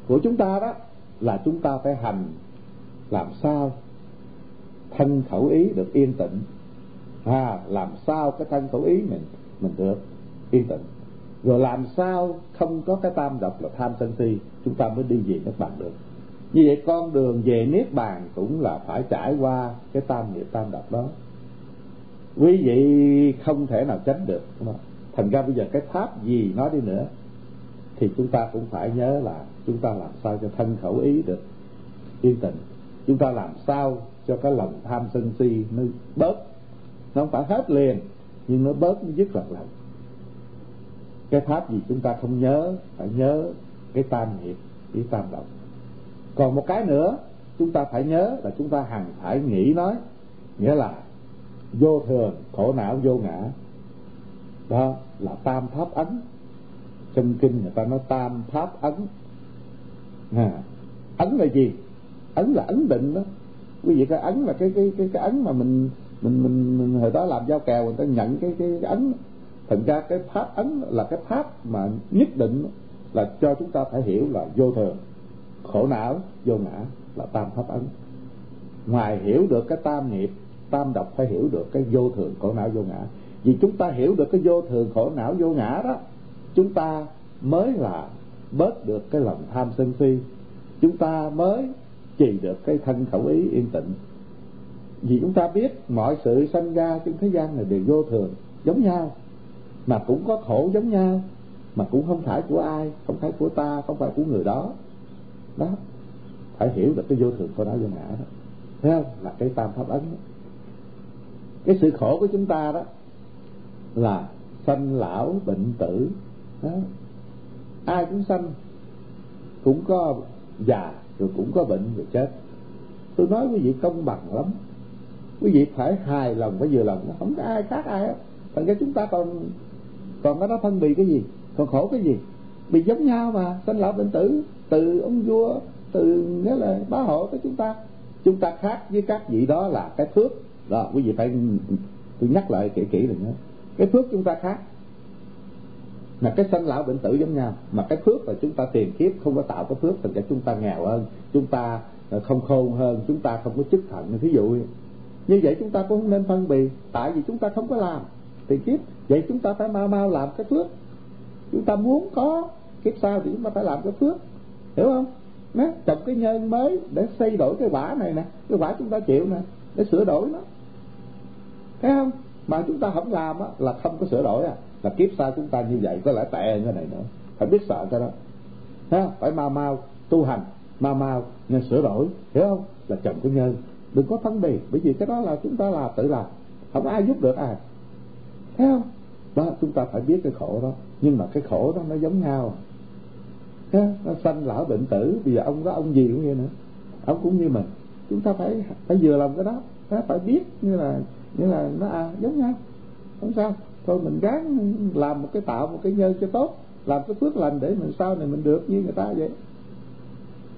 của chúng ta đó, là chúng ta phải hành làm sao thân khẩu ý được yên tĩnh. À làm sao cái thân khẩu ý mình mình được yên tĩnh. Rồi làm sao không có cái tam độc là tham sân si, chúng ta mới đi về niết bàn được như vậy con đường về niết bàn cũng là phải trải qua cái tam nghiệp tam độc đó. Quý vị không thể nào tránh được thành ra bây giờ cái pháp gì nói đi nữa, thì chúng ta cũng phải nhớ là chúng ta làm sao cho thân khẩu ý được, yên tĩnh. Chúng ta làm sao cho cái lòng tham sân si nó bớt, nó không phải hết liền, nhưng nó bớt, nó dứt lần lần. Cái pháp gì chúng ta không nhớ, phải nhớ cái tam nghiệp cái tam độc còn một cái nữa chúng ta phải nhớ là chúng ta hằng phải nghĩ nói nghĩa là vô thường khổ não vô ngã. Đó là tam pháp ấn. Trong kinh người ta nói tam pháp ấn. À, ấn là gì? Ấn là ấn định đó. Quý vị cái ấn là cái cái cái cái ấn mà mình mình mình, mình hồi đó làm giao kèo người ta nhận cái cái, cái ấn. Thành ra cái pháp ấn là cái pháp mà nhất định là cho chúng ta phải hiểu là vô thường khổ não, vô ngã là tam pháp ấn. Ngoài hiểu được cái tam nghiệp, tam độc phải hiểu được cái vô thường khổ não, vô ngã. Vì chúng ta hiểu được cái vô thường khổ não, vô ngã đó, chúng ta mới là bớt được cái lòng tham sân si. Chúng ta mới trì được cái thân khẩu ý yên tĩnh. Vì chúng ta biết mọi sự sanh ra trên thế gian này đều vô thường, giống nhau. Mà cũng có khổ giống nhau, mà cũng không phải của ai, không phải của ta, không phải của người đó đó. Phải hiểu được cái vô thường của não vô ngã đó. Thấy không? Là cái tam pháp ấn. Đó. cái sự khổ của chúng ta đó là sanh lão, bệnh tử. Đó. ai cũng sanh, cũng có già, rồi cũng có bệnh, rồi chết. Tôi nói quý vị công bằng lắm. Quý vị phải hài lòng với vừa lòng. Không có ai khác ai hết. Thành ra chúng ta còn còn có đó phân bì cái gì? Còn khổ cái gì? Bị giống nhau mà, sanh lão, bệnh tử từ ông vua, từ nghĩa là bá hộ tới chúng ta. Chúng ta khác với các vị đó là cái phước. Đó, quý vị phải tôi nhắc lại kỹ kỹ rồi nhé cái phước chúng ta khác. Là cái sanh lão bệnh tử giống nhau. Mà cái phước là chúng ta tiền kiếp, không có tạo cái phước, thành ra chúng ta nghèo hơn. Chúng ta ờ, không khôn hơn. Chúng ta không có chức thận ví dụ như vậy chúng ta cũng không nên phân biệt. tại vì chúng ta không có làm tiền kiếp. Vậy chúng ta phải mau mau làm cái phước. Chúng ta muốn có kiếp sau thì chúng ta phải làm cái phước hiểu không? Nó trồng cái nhân mới để xây đổi cái quả này nè, cái quả chúng ta chịu nè, để sửa đổi nó. Thấy không? Mà chúng ta không làm á, là không có sửa đổi à. Là kiếp sau chúng ta như vậy, có lẽ tệ như này nữa. Phải biết sợ cái đó. Ha phải mau mau tu hành, mau mau nên sửa đổi. Hiểu không? Là chồng cái nhân. Đừng có phân biệt, bởi vì cái đó là chúng ta là tự làm. Không ai giúp được ai. Thấy không? Đó, chúng ta phải biết cái khổ đó. Nhưng mà cái khổ đó nó giống nhau nó sanh lão bệnh tử. Bây giờ ông có ông gì cũng vậy nữa. Ông cũng như mình. Chúng ta phải phải vừa lòng cái đó. Phải biết như là như là nó à, giống nhau. Không sao. Thôi mình gắng làm một cái tạo một cái nhân cho tốt. Làm cái phước lành để mình sau này mình được như người ta vậy.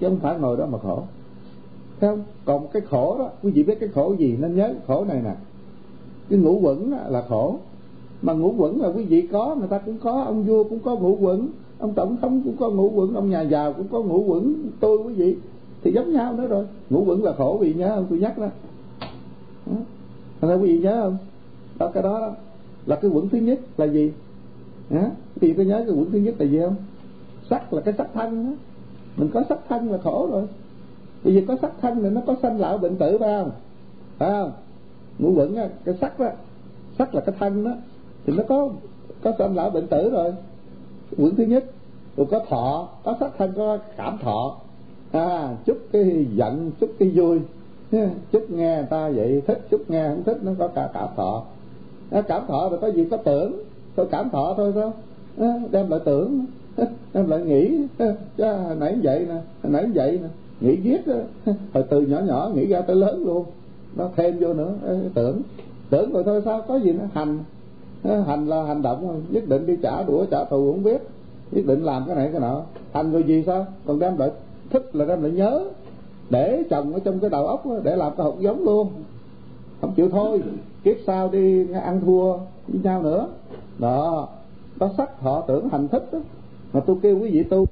Chứ không phải ngồi đó mà khổ. Thấy không? Còn cái khổ đó quý vị biết cái khổ gì nên nhớ? Khổ này nè. Cái ngũ quẩn là khổ. Mà ngũ quẩn là quý vị có người ta cũng có ông vua cũng có ngũ quẩn ông tổng thống cũng có ngũ quẩn ông nhà giàu cũng có ngũ quẩn. Tôi quý vị thì giống nhau nữa rồi. Ngũ quẩn là khổ vì nhớ không? Tôi nhắc đó. Thành quý vị nhớ không? Đó cái đó, đó là cái quẩn thứ nhất là gì? Hả? Quý vị có nhớ cái quẩn thứ nhất là gì không? Sắc là cái sắc thân đó. mình có sắc thân là khổ rồi. Bây giờ có sắc thân thì nó có sanh lão bệnh tử phải không? Phải không? Ngũ quẩn á cái sắc đó sắc là cái thân đó thì nó có có sanh lão bệnh tử rồi quyển thứ nhất rồi có thọ có sắc thân có cảm thọ. À chút cái giận chút cái vui. Chút nghe người ta vậy thích chút nghe không thích nó có cả cảm thọ. À, cảm thọ rồi có gì có tưởng. Thôi cảm thọ thôi sao? À, đem lại tưởng. Đem lại nghĩ. Chứ nãy vậy nè nãy vậy nè. Nghĩ viết hồi từ nhỏ nhỏ nghĩ ra tới lớn luôn. Nó thêm vô nữa. Tưởng. Tưởng rồi thôi sao? Có gì nó hành hành là hành động, nhất định đi trả đũa, trả thù, không biết. Nhất định làm cái này, cái nọ. Hành người gì sao? Còn đem lại thích là đem lại nhớ. Để trồng ở trong cái đầu óc, để làm cái hột giống luôn. Không chịu thôi. Kiếp sau đi ăn thua với nhau nữa. Đó. Có sắc họ tưởng hành thích đó. mà tôi kêu quý vị tu